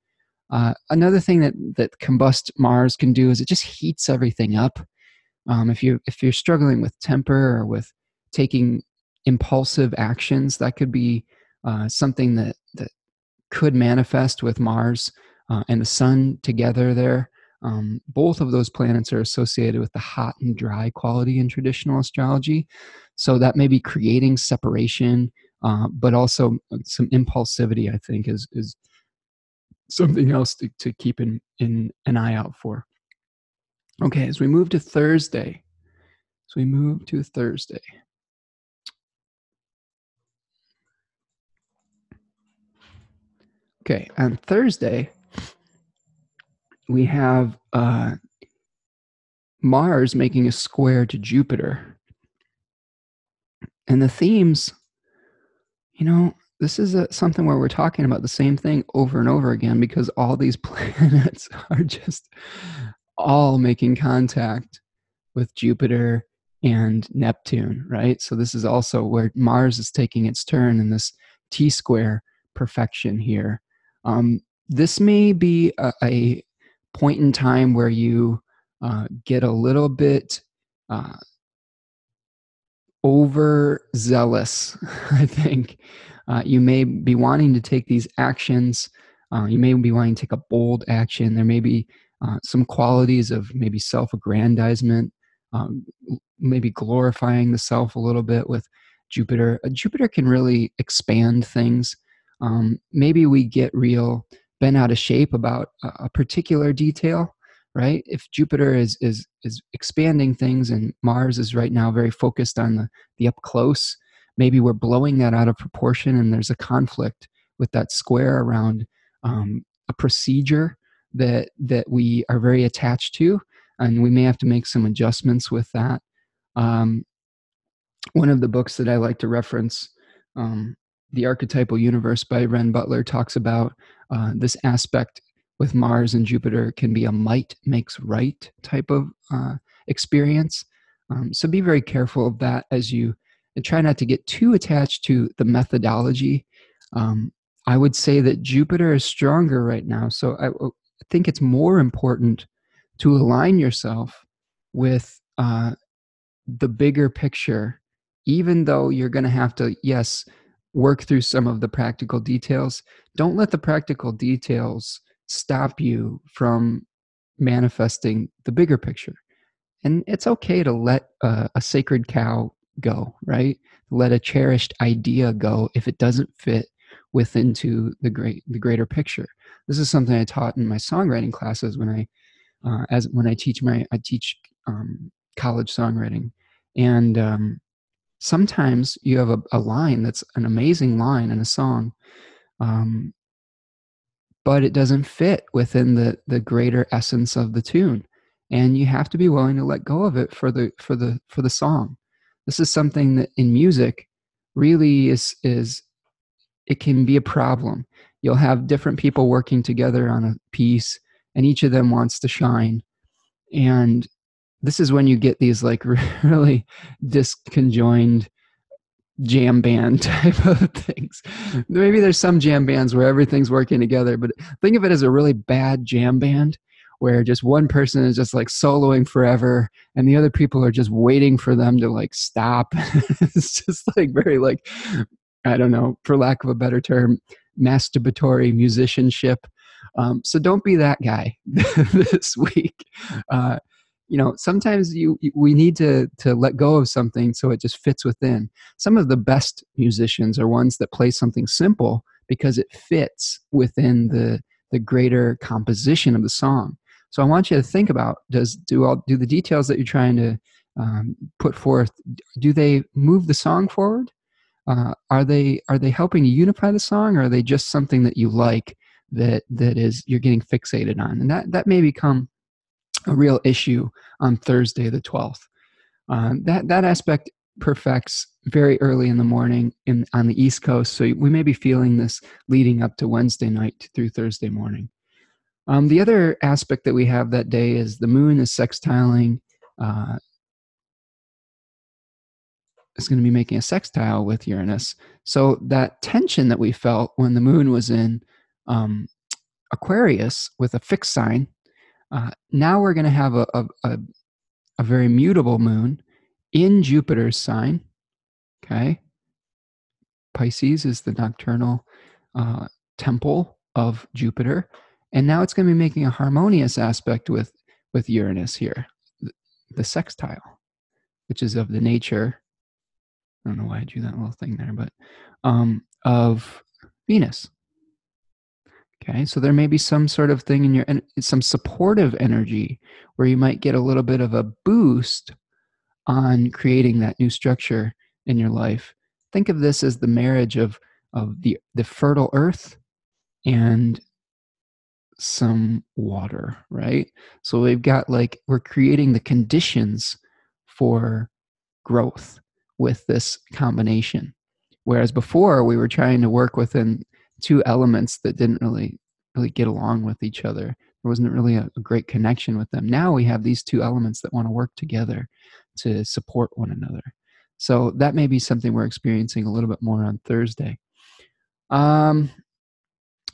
Uh, another thing that that combust mars can do is it just heats everything up. Um, if you if you're struggling with temper or with taking impulsive actions that could be uh, something that that could manifest with Mars uh, and the Sun together there. Um, both of those planets are associated with the hot and dry quality in traditional astrology. So that may be creating separation, uh, but also some impulsivity, I think, is, is something else to, to keep in, in an eye out for. Okay, as we move to Thursday, so we move to Thursday. Okay, on Thursday, we have uh, Mars making a square to Jupiter. And the themes, you know, this is a, something where we're talking about the same thing over and over again because all these planets are just all making contact with Jupiter and Neptune, right? So this is also where Mars is taking its turn in this T square perfection here. Um, this may be a, a, point in time where you uh, get a little bit uh, overzealous, I think. Uh, you may be wanting to take these actions. Uh, you may be wanting to take a bold action. There may be uh, some qualities of maybe self aggrandizement, um, maybe glorifying the self a little bit with Jupiter. Uh, Jupiter can really expand things. Um, maybe we get real bent out of shape about a, particular detail right? If jupiter is is is expanding things and mars is right now very focused on the the up close maybe we're blowing that out of proportion and there's a conflict with that square around um, a procedure that that we are very attached to and we may have to make some adjustments with that. Um, one of the books that i like to reference um, the archetypal universe by Renn Butler talks about uh, this aspect with Mars and Jupiter can be a might makes right type of uh, experience. Um, so be very careful of that as you and try not to get too attached to the methodology. Um, I would say that Jupiter is stronger right now. So I, I think it's more important to align yourself with uh, the bigger picture, even though you're going to have to, yes, work through some of the practical details. Don't let the practical details stop you from manifesting the bigger picture. And it's okay to let a, sacred cow go, right? Let a cherished idea go if it doesn't fit within to the great the greater picture. This is something I taught in my songwriting classes when I uh, as when I teach my I teach um, college songwriting, and um, sometimes you have a, a, line that's an amazing line in a song, um, but it doesn't fit within the the greater essence of the tune and you have to be willing to let go of it for the for the for the song. This is something that in music really is is it can be a problem. You'll have different people working together on a piece and each of them wants to shine and this is when you get these like really disconjoined jam band type of things. Maybe there's some jam bands where everything's working together, but think of it as a really bad jam band where just one person is just like soloing forever and the other people are just waiting for them to like stop. it's just like very like I don't know, for lack of a better term, masturbatory musicianship. Um, so don't be that guy this week. Uh, you know sometimes you we need to to let go of something so it just fits within. Some of the best musicians are ones that play something simple because it fits within the the greater composition of the song. So i want you to think about does do all do the details that you're trying to um, put forth do they move the song forward? Uh, are they are they helping to unify the song or are they just something that you like that that is you're getting fixated on? And that that may become a real issue on Thursday the 12th. Uh, that that aspect perfects very early in the morning in on the East Coast, so we may be feeling this leading up to Wednesday night through Thursday morning. Um, the other aspect that we have that day is the moon is sextiling. Uh, is going to be making a sextile with Uranus. So that tension that we felt when the moon was in um, Aquarius with a fixed sign uh, now we're going to have a, a, a, a very mutable moon in Jupiter's sign. Okay. Pisces is the nocturnal uh, temple of Jupiter. And now it's going to be making a harmonious aspect with, with Uranus here, the, sextile, which is of the nature. I don't know why I drew that little thing there, but um, of Venus. Okay, so there may be some sort of thing in your some supportive energy where you might get a little bit of a boost on creating that new structure in your life. Think of this as the marriage of of the the fertile earth and some water, right? So we've got like we're creating the conditions for growth with this combination. Whereas before we were trying to work within two elements that didn't really really get along with each other. There wasn't really a, a great connection with them. Now we have these two elements that want to work together to support one another. So that may be something we're experiencing a little bit more on Thursday. Um,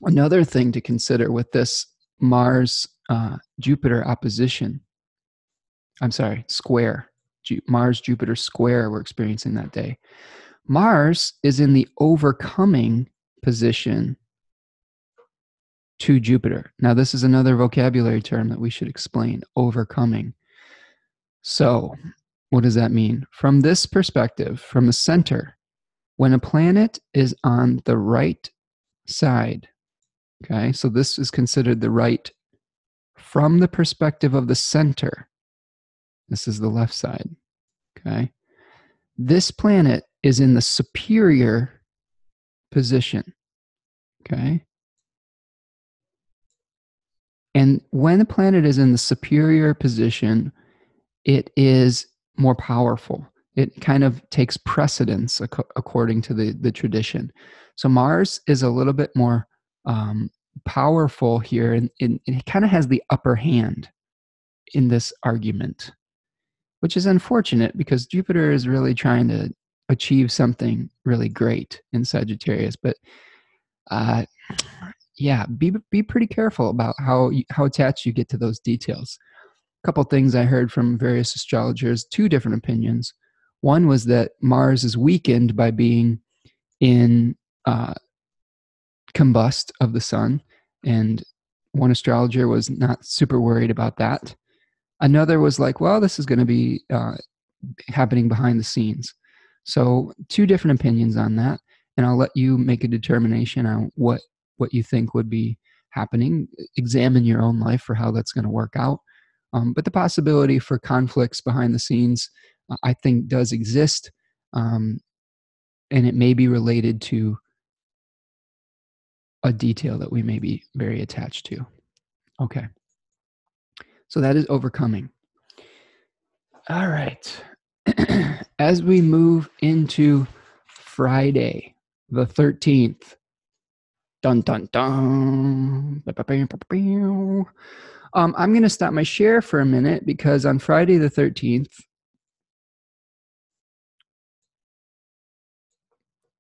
another thing to consider with this Mars uh, Jupiter opposition I'm sorry, square. Ju- Mars Jupiter square we're experiencing that day. Mars is in the overcoming position to Jupiter. Now, this is another vocabulary term that we should explain overcoming. So, what does that mean? From this perspective, from the center, when a planet is on the right side, okay, so this is considered the right from the perspective of the center. This is the left side, okay. This planet is in the superior position, okay. And when the planet is in the superior position, it is more powerful. It kind of takes precedence ac- according to the, the tradition. So Mars is a little bit more um, powerful here, and, and it kind of has the upper hand in this argument, which is unfortunate because Jupiter is really trying to achieve something really great in Sagittarius. But uh, yeah, be be pretty careful about how you, how attached you get to those details. A couple things I heard from various astrologers, two different opinions. One was that Mars is weakened by being in uh, combust of the sun, and one astrologer was not super worried about that. Another was like, well, this is going to be uh, happening behind the scenes. So, two different opinions on that, and I'll let you make a determination on what what you think would be happening. Examine your own life for how that's going to work out. Um, but the possibility for conflicts behind the scenes, uh, I think, does exist. Um, and it may be related to a detail that we may be very attached to. Okay. So that is overcoming. All right. As we move into Friday, the 13th, Dun dun dun. Um, I'm going to stop my share for a minute because on Friday the 13th,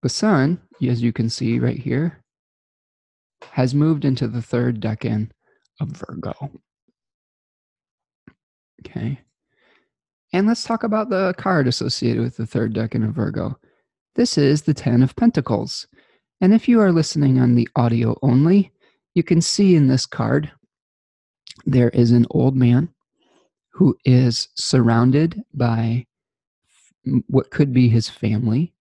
the sun, as you can see right here, has moved into the third decan of Virgo. Okay. And let's talk about the card associated with the third decan of Virgo. This is the Ten of Pentacles. And if you are listening on the audio only, you can see in this card there is an old man who is surrounded by what could be his family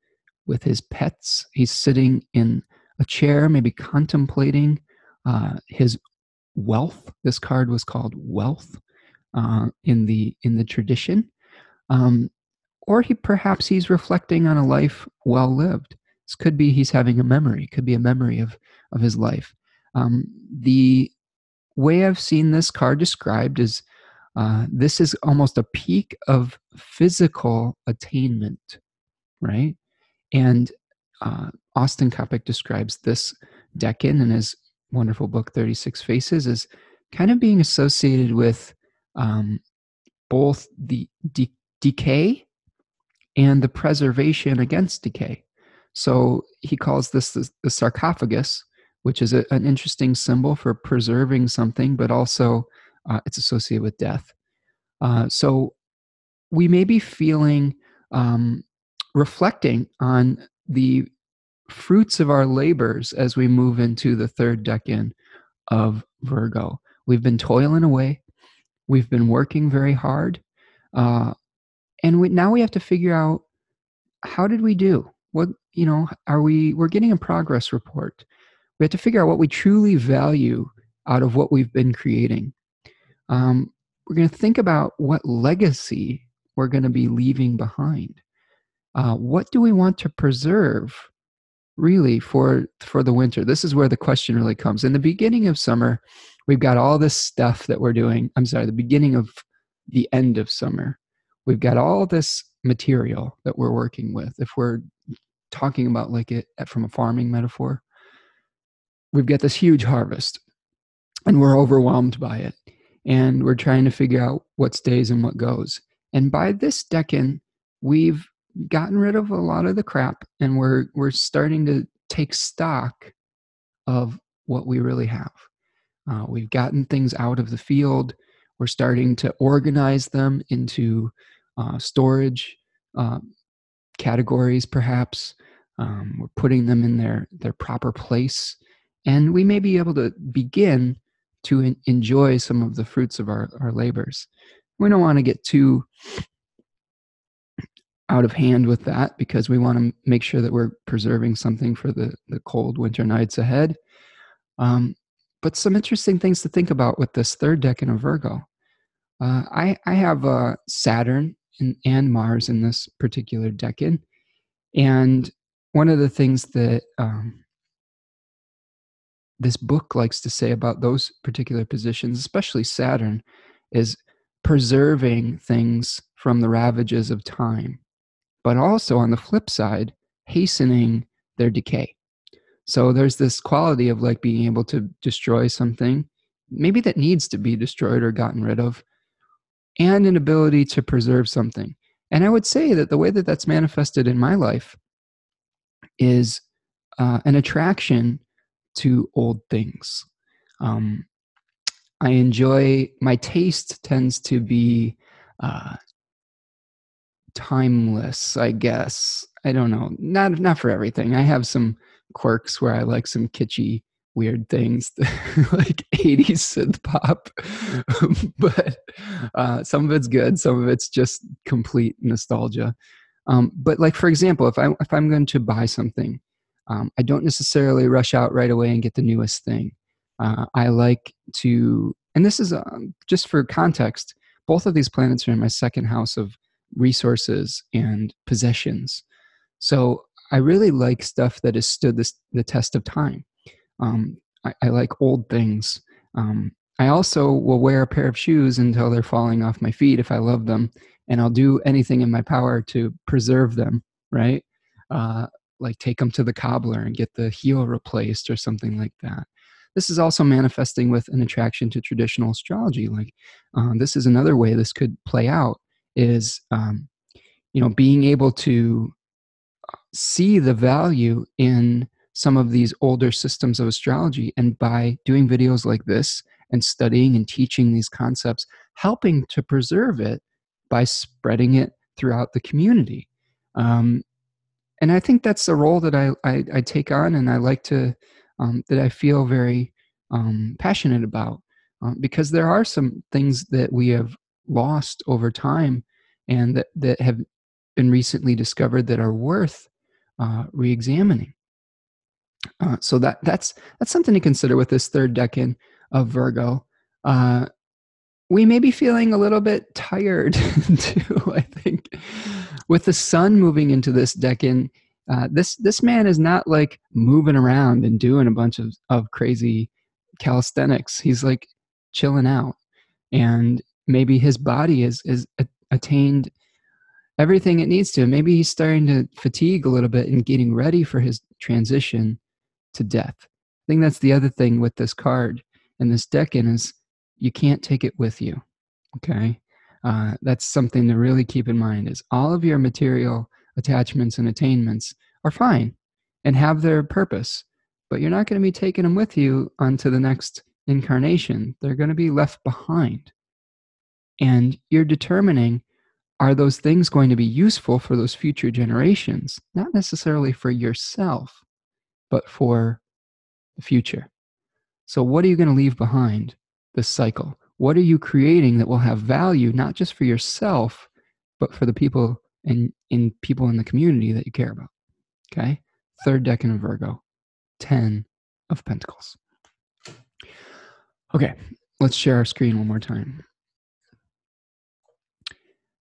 with his pets. He's sitting in a chair, maybe contemplating uh, his wealth. This card was called wealth uh, in the in the tradition, um, or he perhaps he's reflecting on a life well lived. This could be he's having a memory, could be a memory of, of his life. Um, the way I've seen this card described is uh, this is almost a peak of physical attainment, right? And uh, Austin Coppock describes this decan in his wonderful book, 36 Faces, as kind of being associated with um, both the de- decay and the preservation against decay. So he calls this the, the sarcophagus, which is a, an interesting symbol for preserving something, but also uh, it's associated with death. Uh, so we may be feeling, um, reflecting on the fruits of our labors as we move into the third decan of Virgo. We've been toiling away, we've been working very hard, uh, and we, now we have to figure out how did we do? what you know are we we're getting a progress report. We have to figure out what we truly value out of what we've been creating. Um, we're going to think about what legacy we're going to be leaving behind. Uh, what do we want to preserve really for for the winter? This is where the question really comes. In the beginning of summer we've got all this stuff that we're doing. I'm sorry the beginning of the end of summer we've got all this material that we're working with if we're talking about like it from a farming metaphor we've got this huge harvest and we're overwhelmed by it and we're trying to figure out what stays and what goes. And by this decan we've gotten rid of a lot of the crap and we're we're starting to take stock of what we really have. Uh, we've gotten things out of the field we're starting to organize them into uh, storage um, categories, perhaps. Um, we're putting them in their, their proper place. And we may be able to begin to enjoy some of the fruits of our, our labors. We don't want to get too out of hand with that because we want to make sure that we're preserving something for the, the cold winter nights ahead. Um, but some interesting things to think about with this third decan of Virgo. Uh, I, I have uh, Saturn and, and Mars in this particular decan. And one of the things that um, this book likes to say about those particular positions, especially Saturn, is preserving things from the ravages of time, but also on the flip side, hastening their decay. So there's this quality of like being able to destroy something, maybe that needs to be destroyed or gotten rid of, and an ability to preserve something. And I would say that the way that that's manifested in my life is uh, an attraction to old things. Um, I enjoy, my taste tends to be uh, timeless, I guess. I don't know. Not, not for everything. I have some quirks where I like some kitschy weird things like 80s synth pop but uh, some of it's good some of it's just complete nostalgia. Um, but like for example if i if i'm going to buy something um, i don't necessarily rush out right away and get the newest thing. Uh, i like to and this is um, just for context both of these planets are in my second house of resources and possessions. So i really like stuff that has stood this, the test of time um, I, I, like old things. Um, I also will wear a pair of shoes until they're falling off my feet if I love them, and I'll do anything in my power to preserve them. Right, uh, like take them to the cobbler and get the heel replaced or something like that. This is also manifesting with an attraction to traditional astrology. Like uh, this is another way this could play out is um, you know being able to uh, see the value in some of these older systems of astrology. And by doing videos like this and studying and teaching these concepts, helping to preserve it by spreading it throughout the community. Um, and I think that's the role that I, I, I take on and I like to, um, that I feel very um, passionate about. Um, because there are some things that we have lost over time and that, that have been recently discovered that are worth uh, re-examining. Uh, so that that's that's something to consider with this third decan of Virgo. Uh, we may be feeling a little bit tired too. I think with the sun moving into this decan, uh, this this man is not like moving around and doing a bunch of of crazy calisthenics. He's like chilling out, and maybe his body is is attained everything it needs to. Maybe he's starting to fatigue a little bit and getting ready for his transition to death. I think that's the other thing with this card and this decan is you can't take it with you. Okay, uh, that's something to really keep in mind. Is all of your material attachments and attainments are fine and have their purpose, but you're not going to be taking them with you onto the next incarnation. They're going to be left behind, and you're determining are those things going to be useful for those future generations, not necessarily for yourself but for the future. So, what are you going to leave behind this cycle? What are you creating that will have value, not just for yourself, but for the people and in people in the community that you care about? Okay. Third decan of Virgo, 10 of Pentacles. Okay, let's share our screen one more time.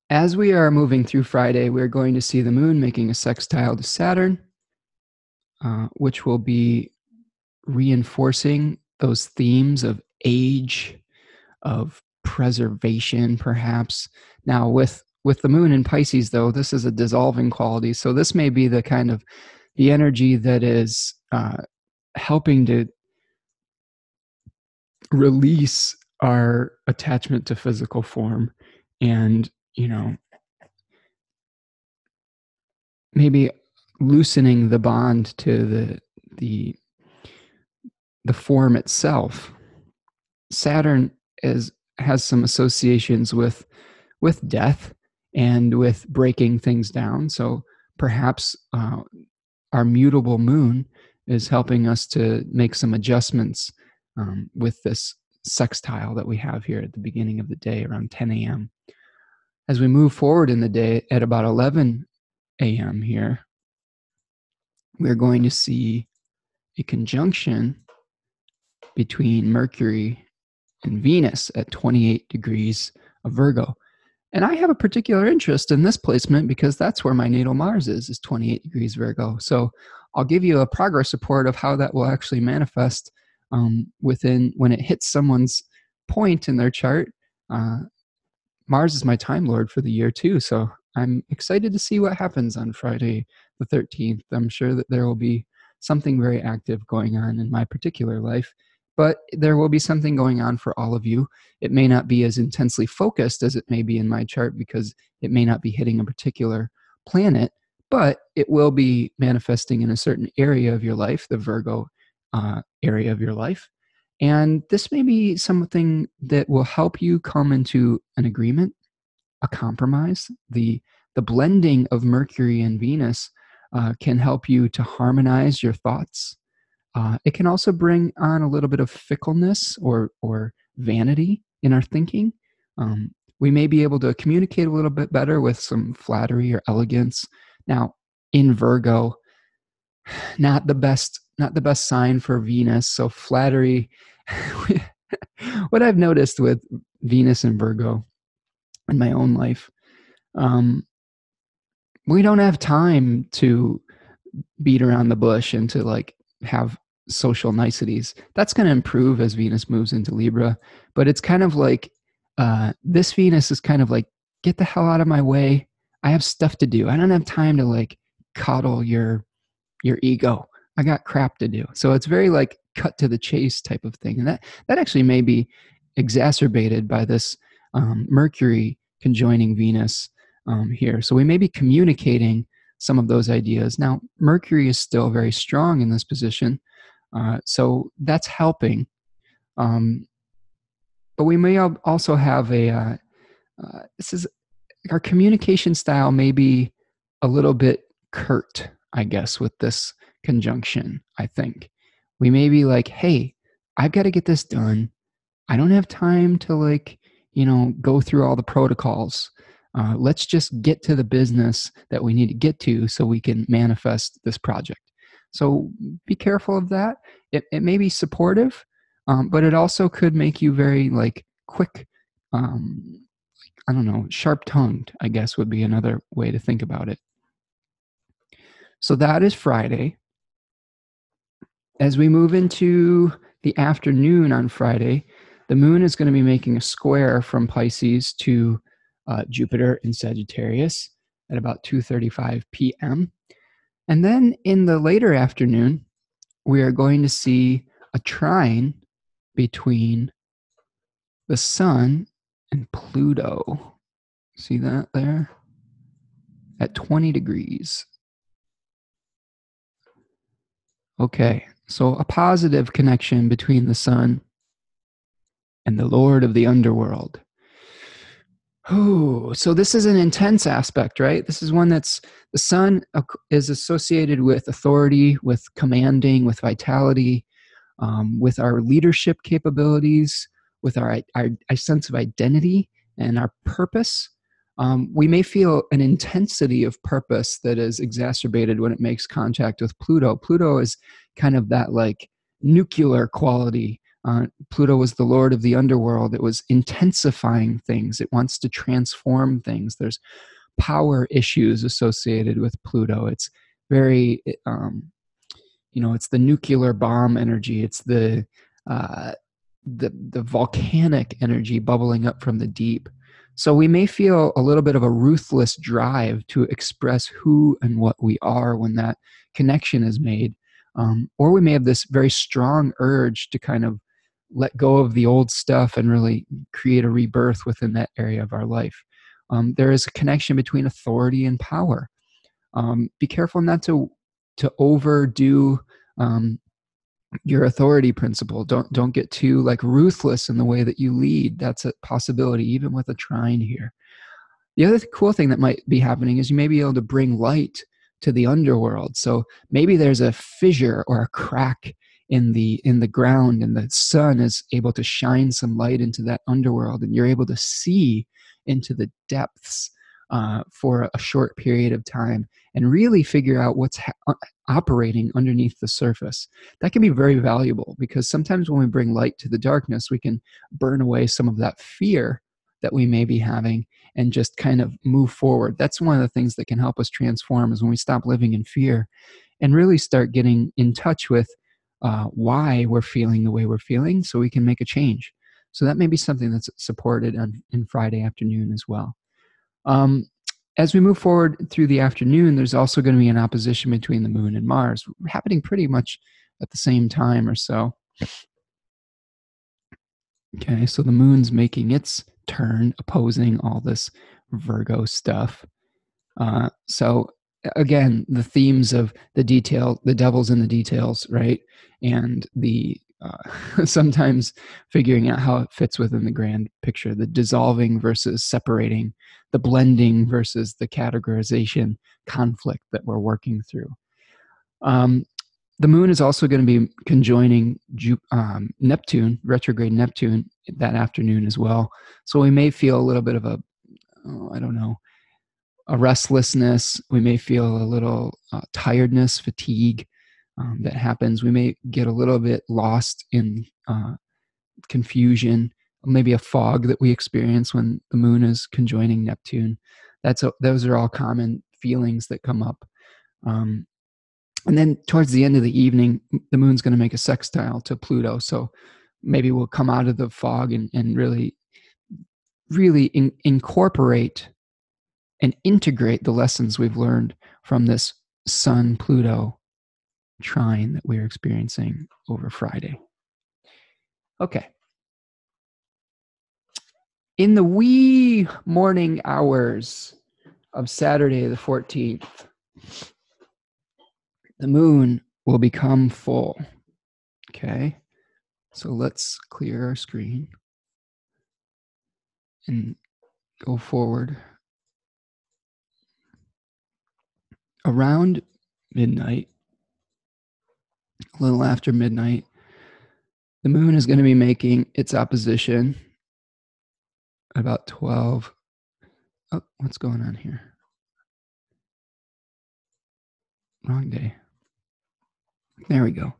As we are moving through Friday, we're going to see the moon making a sextile to Saturn uh, which will be reinforcing those themes of age, of preservation, perhaps. Now, with with the moon in Pisces, though, this is a dissolving quality. So this may be the kind of the energy that is uh, helping to release our attachment to physical form and you know maybe loosening the bond to the the the form itself saturn is has some associations with with death and with breaking things down. So perhaps uh, our mutable moon is helping us to make some adjustments um, with this sextile that we have here at the beginning of the day around 10 a.m. As we move forward in the day at about 11 a.m. here, we're going to see a conjunction between Mercury and Venus at 28 degrees of Virgo. And I have a particular interest in this placement because that's where my natal Mars is, is 28 degrees Virgo. So I'll give you a progress report of how that will actually manifest um, within when it hits someone's point in their chart. Uh, Mars is my time lord for the year too. So I'm excited to see what happens on Friday the 13th. I'm sure that there will be something very active going on in my particular life but there will be something going on for all of you. It may not be as intensely focused as it may be in my chart because it may not be hitting a particular planet, but it will be manifesting in a certain area of your life, the Virgo uh, area of your life. And this may be something that will help you come into an agreement, a compromise. The, the blending of Mercury and Venus uh, can help you to harmonize your thoughts uh, it can also bring on a little bit of fickleness or or vanity in our thinking. Um, we may be able to communicate a little bit better with some flattery or elegance. Now, in Virgo, not the best not the best sign for Venus. So flattery. what I've noticed with Venus and Virgo in my own life, um, we don't have time to beat around the bush and to like have social niceties. That's going to improve as Venus moves into Libra, but it's kind of like uh, this Venus is kind of like, get the hell out of my way. I have stuff to do. I don't have time to like coddle your your ego. I got crap to do. So it's very like cut to the chase type of thing, and that that actually may be exacerbated by this um, Mercury conjoining Venus um, here. So we may be communicating some of those ideas. Now, Mercury is still very strong in this position, uh, so that's helping. Um, but we may also have a, uh, uh, this is our communication style may be a little bit curt, I guess, with this conjunction. I think we may be like, hey, I've got to get this done. I don't have time to like, you know, go through all the protocols. Uh, let's just get to the business that we need to get to so we can manifest this project. So be careful of that. It, it may be supportive, um, but it also could make you very like quick. Um, I don't know, sharp tongued, I guess would be another way to think about it. So that is Friday. As we move into the afternoon on Friday, the moon is going to be making a square from Pisces to uh, Jupiter in Sagittarius at about 2:35 p.m. And then in the later afternoon, we are going to see a trine between the Sun and Pluto. See that there? At 20 degrees. Okay, so a positive connection between the Sun and the Lord of the Underworld. Oh, so this is an intense aspect, right? This is one that's the sun is associated with authority, with commanding, with vitality, um, with our leadership capabilities, with our, our, our, sense of identity and our purpose. Um, we may feel an intensity of purpose that is exacerbated when it makes contact with Pluto. Pluto is kind of that like nuclear quality uh, Pluto was the lord of the underworld. It was intensifying things, it wants to transform things. There's power issues associated with Pluto. It's very, um, you know, it's the nuclear bomb energy, it's the, uh, the, the volcanic energy bubbling up from the deep. So we may feel a little bit of a ruthless drive to express who and what we are when that connection is made. Um, or we may have this very strong urge to kind of let go of the old stuff and really create a rebirth within that area of our life. Um, there is a connection between authority and power. Um, be careful not to to overdo um, your authority principle don't don't get too like ruthless in the way that you lead that's a possibility even with a trine here the other cool thing that might be happening is you may be able to bring light to the underworld so maybe there's a fissure or a crack in the in the ground and the sun is able to shine some light into that underworld and you're able to see into the depths uh, for a short period of time and really figure out what's ha- uh, operating underneath the surface. That can be very valuable because sometimes when we bring light to the darkness, we can burn away some of that fear that we may be having and just kind of move forward. That's one of the things that can help us transform is when we stop living in fear and really start getting in touch with uh, why we're feeling the way we're feeling so we can make a change. So that may be something that's supported on, in Friday afternoon as well. Um, as we move forward through the afternoon, there's also going to be an opposition between the moon and Mars happening pretty much at the same time or so. Okay, so the moon's making its turn, opposing all this Virgo stuff. Uh, so again, the themes of the detail, the devil's in the details, right? And the uh, sometimes figuring out how it fits within the grand picture, the dissolving versus separating, the blending versus the categorization conflict that we're working through. Um, the moon is also going to be conjoining um, Neptune, retrograde Neptune, that afternoon as well. So we may feel a little bit of a, oh, I don't know, a restlessness. We may feel a little uh, tiredness, fatigue um, that happens. We may get a little bit lost in uh, confusion, maybe a fog that we experience when the moon is conjoining Neptune. That's a, those are all common feelings that come up. Um, and then towards the end of the evening, the moon's going to make a sextile to Pluto. So maybe we'll come out of the fog and, and really, really in, incorporate and integrate the lessons we've learned from this Sun Pluto trine that we're experiencing over Friday. Okay. In the wee morning hours of Saturday, the 14th, the moon will become full. Okay. So let's clear our screen and go forward. Around midnight, a little after midnight, the moon is going to be making its opposition at about 12. Oh, what's going on here? Wrong day. There we go.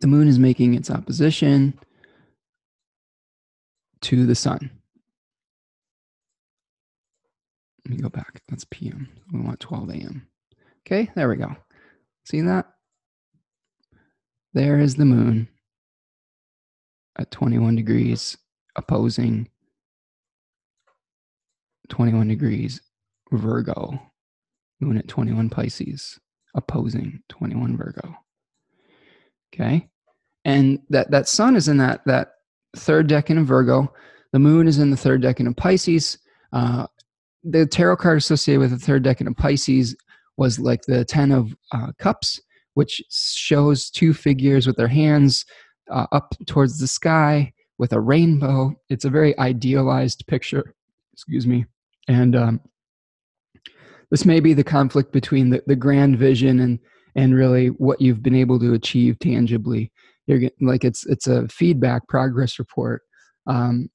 The moon is making its opposition to the sun. Let me go back. That's PM. We want 12 a.m. Okay, there we go. See that? There is the moon at 21 degrees opposing 21 degrees Virgo. Moon at 21 Pisces opposing 21 Virgo. Okay? And that that sun is in that that third decan of Virgo. The moon is in the third decan of Pisces. Uh, the tarot card associated with the third decan of Pisces was like the Ten of uh, Cups, which shows two figures with their hands uh, up towards the sky with a rainbow. It's a very idealized picture. Excuse me. And um, this may be the conflict between the, the grand vision and and really what you've been able to achieve tangibly. You're like it's it's a feedback progress report. Um,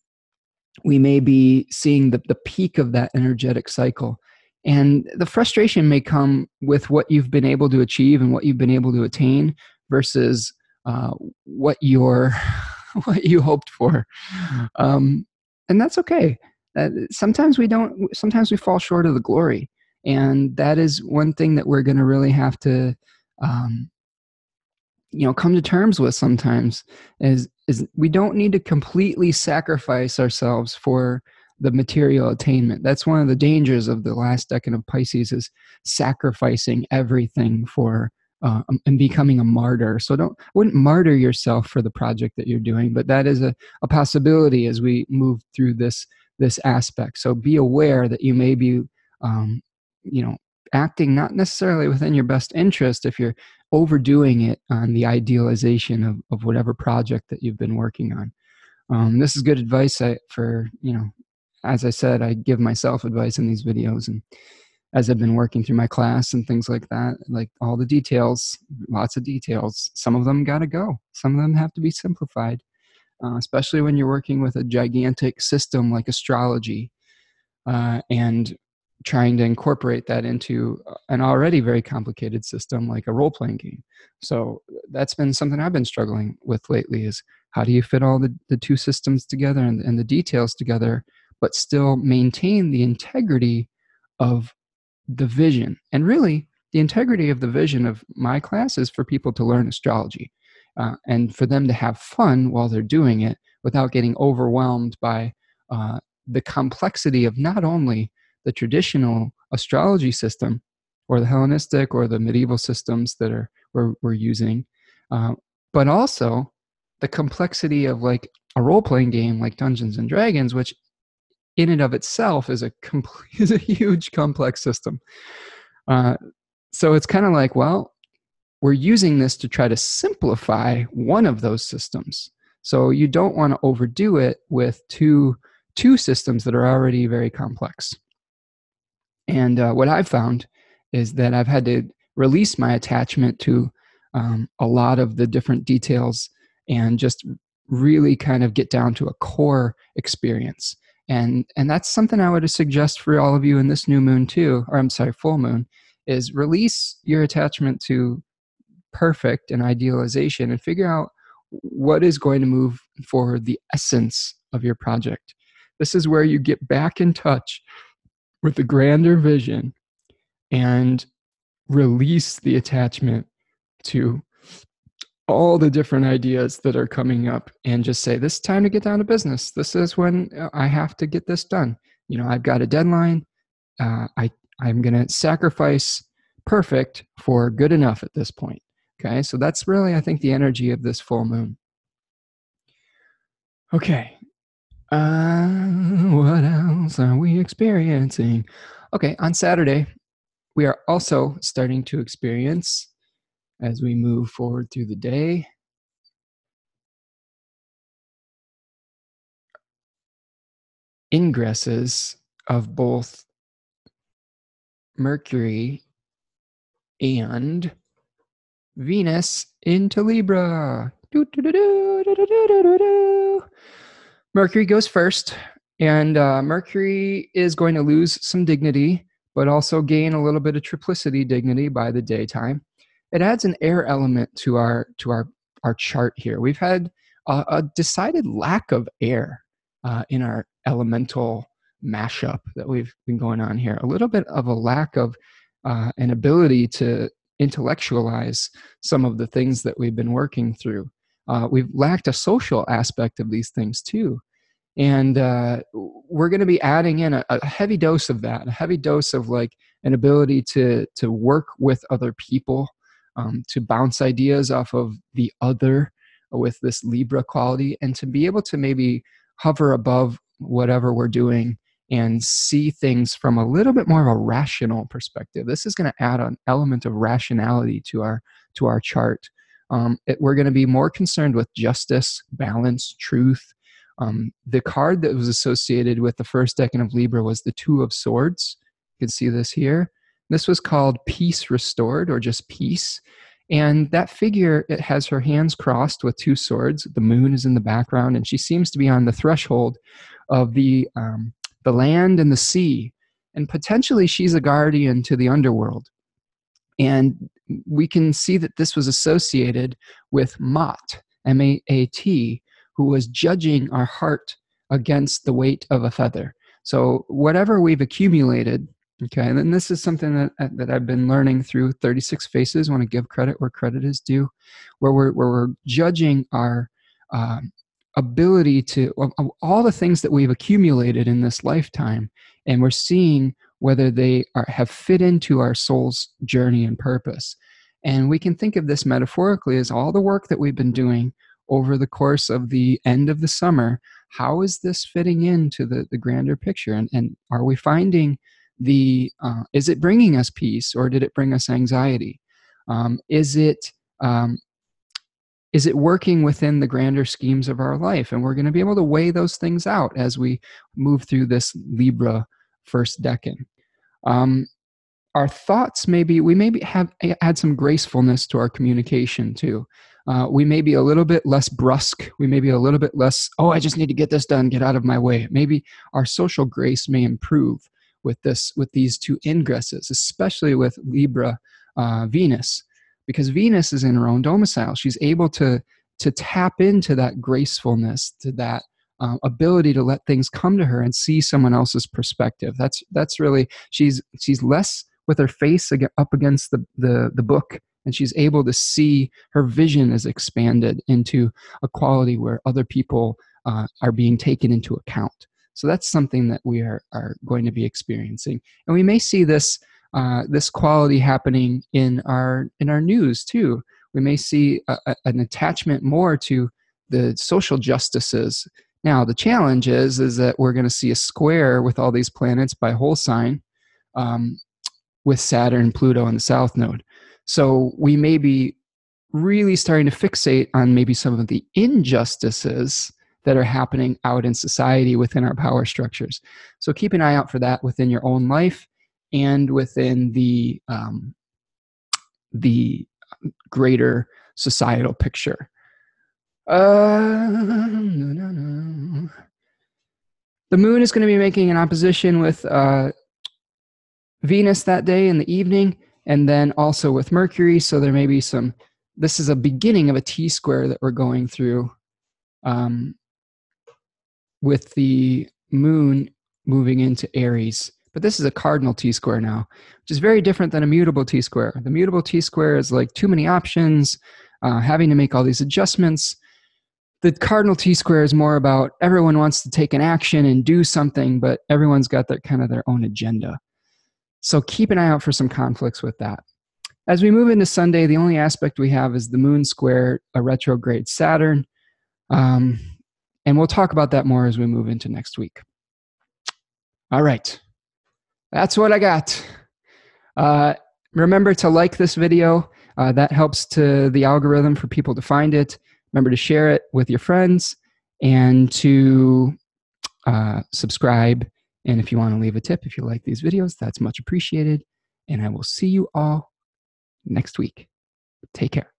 we may be seeing the, the peak of that energetic cycle. And the frustration may come with what you've been able to achieve and what you've been able to attain versus uh, what you're what you hoped for. Um, and that's okay. Uh, sometimes we don't sometimes we fall short of the glory. And that is one thing that we're going to really have to um, you know come to terms with sometimes is is we don't need to completely sacrifice ourselves for the material attainment. That's one of the dangers of the last decan of Pisces is sacrificing everything for uh, um, and becoming a martyr. So don't wouldn't martyr yourself for the project that you're doing, but that is a, a possibility as we move through this this aspect. So be aware that you may be um, you know acting not necessarily within your best interest if you're overdoing it on the idealization of, of whatever project that you've been working on. Um, this is good advice I, for, you know, as I said, I give myself advice in these videos. And as I've been working through my class and things like that, like all the details, lots of details, some of them got to go. Some of them have to be simplified, uh, especially when you're working with a gigantic system like astrology. Uh, and trying to incorporate that into an already very complicated system like a role playing game. So that's been something I've been struggling with lately is how do you fit all the, the two systems together and, and the details together, but still maintain the integrity of the vision. And really, the integrity of the vision of my class is for people to learn astrology uh, and for them to have fun while they're doing it without getting overwhelmed by uh, the complexity of not only the traditional astrology system or the Hellenistic or the medieval systems that are we're, we're using, uh, but also the complexity of like a role playing game like Dungeons and Dragons, which in and of itself is a complete, is a huge complex system. Uh, so it's kind of like, well, we're using this to try to simplify one of those systems. So you don't want to overdo it with two two systems that are already very complex. And uh, what I've found is that I've had to release my attachment to um, a lot of the different details and just really kind of get down to a core experience. And and that's something I would suggest for all of you in this new moon too, or I'm sorry, full moon, is release your attachment to perfect and idealization and figure out what is going to move forward the essence of your project. This is where you get back in touch with a grander vision and release the attachment to all the different ideas that are coming up and just say this is time to get down to business. This is when uh, i have to get this done. You know i've got a deadline. Uh, i i'm going to sacrifice perfect for good enough at this point okay? So that's really i think the energy of this full moon. Okay uh, what else are we experiencing? Okay, on Saturday, we are also starting to experience as we move forward through the day. Ingresses of both Mercury and Venus into Libra. Do, do, do, Mercury goes first, and uh, Mercury is going to lose some dignity, but also gain a little bit of triplicity dignity by the daytime. It adds an air element to our to our our chart here. We've had a, a decided lack of air uh, in our elemental mashup that we've been going on here. A little bit of a lack of uh, an ability to intellectualize some of the things that we've been working through uh, we've lacked a social aspect of these things too. And uh, we're going to be adding in a, a, heavy dose of that a heavy dose of like an ability to to work with other people um, to bounce ideas off of the other with this libra quality and to be able to maybe hover above whatever we're doing and see things from a little bit more of a rational perspective. This is going to add an element of rationality to our to our chart um, it, we're going to be more concerned with justice, balance, truth. Um, the card that was associated with the first decan of Libra was the Two of Swords. You can see this here. This was called Peace Restored or just Peace. And that figure, it has her hands crossed with two swords. The moon is in the background, and she seems to be on the threshold of the, um, the land and the sea. And potentially, she's a guardian to the underworld. And we can see that this was associated with Maat, M A A T, who was judging our heart against the weight of a feather. So, whatever we've accumulated, okay, and then this is something that, that I've been learning through 36 Faces, want to give credit where credit is due, where we're, where we're judging our um, ability to, all the things that we've accumulated in this lifetime, and we're seeing whether they are, have fit into our soul's journey and purpose. And we can think of this metaphorically as all the work that we've been doing over the course of the end of the summer. How is this fitting into the, the grander picture? And, and are we finding the uh, is it bringing us peace or did it bring us anxiety um, is it um, is it working within the grander schemes of our life and we're going to be able to weigh those things out as we move through this libra first decan um, our thoughts maybe we maybe have add some gracefulness to our communication too. Uh, we may be a little bit less brusque. We may be a little bit less oh i just need to get this done get out of my way. Maybe our social grace may improve with this with these two ingresses especially with libra uh, venus because venus is in her own domicile. She's able to to tap into that gracefulness to that uh, ability to let things come to her and see someone else's perspective. That's that's really she's she's less with her face up against the, the, the book and she's able to see her vision is expanded into a quality where other people uh, are being taken into account. So that's something that we are, are going to be experiencing. And we may see this uh, this quality happening in our in our news too. We may see a, a, an attachment more to the social justices now the challenge is is that we're going to see a square with all these planets by whole sign um, with Saturn, Pluto, and the South Node. So we may be really starting to fixate on maybe some of the injustices that are happening out in society within our power structures. So keep an eye out for that within your own life and within the um, the greater societal picture. Uh, no, no, no. The moon is going to be making an opposition with uh, Venus that day in the evening, and then also with Mercury. So there may be some, this is a beginning of a T square that we're going through um, with the moon moving into Aries. But this is a cardinal T square now, which is very different than a mutable T square. The mutable T square is like too many options, uh, having to make all these adjustments. The cardinal T square is more about everyone wants to take an action and do something, but everyone's got their kind of their own agenda. So keep an eye out for some conflicts with that. As we move into Sunday, the only aspect we have is the moon square a retrograde Saturn. Um, and we'll talk about that more as we move into next week. All right. That's what I got. Uh, remember to like this video. Uh, that helps to the algorithm for people to find it. Remember to share it with your friends and to uh, subscribe and if you want to leave a tip, if you like these videos, that's much appreciated. And I will see you all next week. Take care.